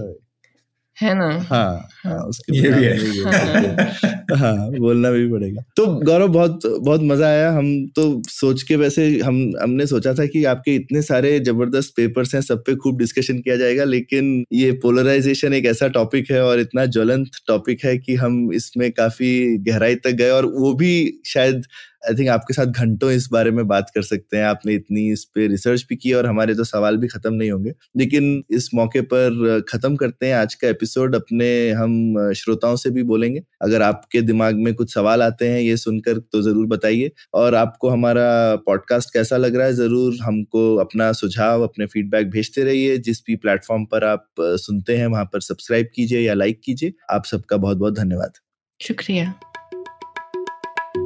है ना? हाँ हाँ उसके ये भी है। हाँ। बोलना भी पड़ेगा। तो गौरव बहुत बहुत मज़ा आया। हम तो सोच के वैसे हम हमने सोचा था कि आपके इतने सारे ज़बरदस्त पेपर्स हैं सब पे खूब डिस्कशन किया जाएगा लेकिन ये पोलराइजेशन एक ऐसा टॉपिक है और इतना ज्वलंत टॉपिक है कि हम इसमें काफ़ी गहराई तक गए और वो भी शायद आई थिंक आपके साथ घंटों इस बारे में बात कर सकते हैं। आपने इतनी इस पे रिसर्च भी की और हमारे तो सवाल भी खत्म नहीं होंगे। लेकिन इस मौके पर खत्म करते हैं आज का एपिसोड अपने हम श्रोताओं से भी बोलेंगे। अगर आपके दिमाग में कुछ सवाल आते हैं, ये सुनकर तो ज़रूर बताइए। और आपको हमारा पॉडकास्ट कैसा लग रहा है, ज़रूर हमको अपना सुझाव, अपने फीडबैक भेजते रहिए। जिस भी प्लेटफॉर्म पर आप सुनते हैं, वहाँ पर सब्सक्राइब कीजिए या लाइक कीजिए। आप सबका बहुत बहुत धन्यवाद। शुक्रिया।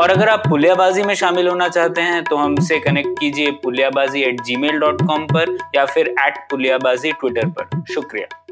और अगर आप पुलियाबाजी में शामिल होना चाहते हैं तो हमसे कनेक्ट कीजिए पुलियाबाजी एट जी पर या फिर एट पुलियाबाजी ट्विटर पर। शुक्रिया।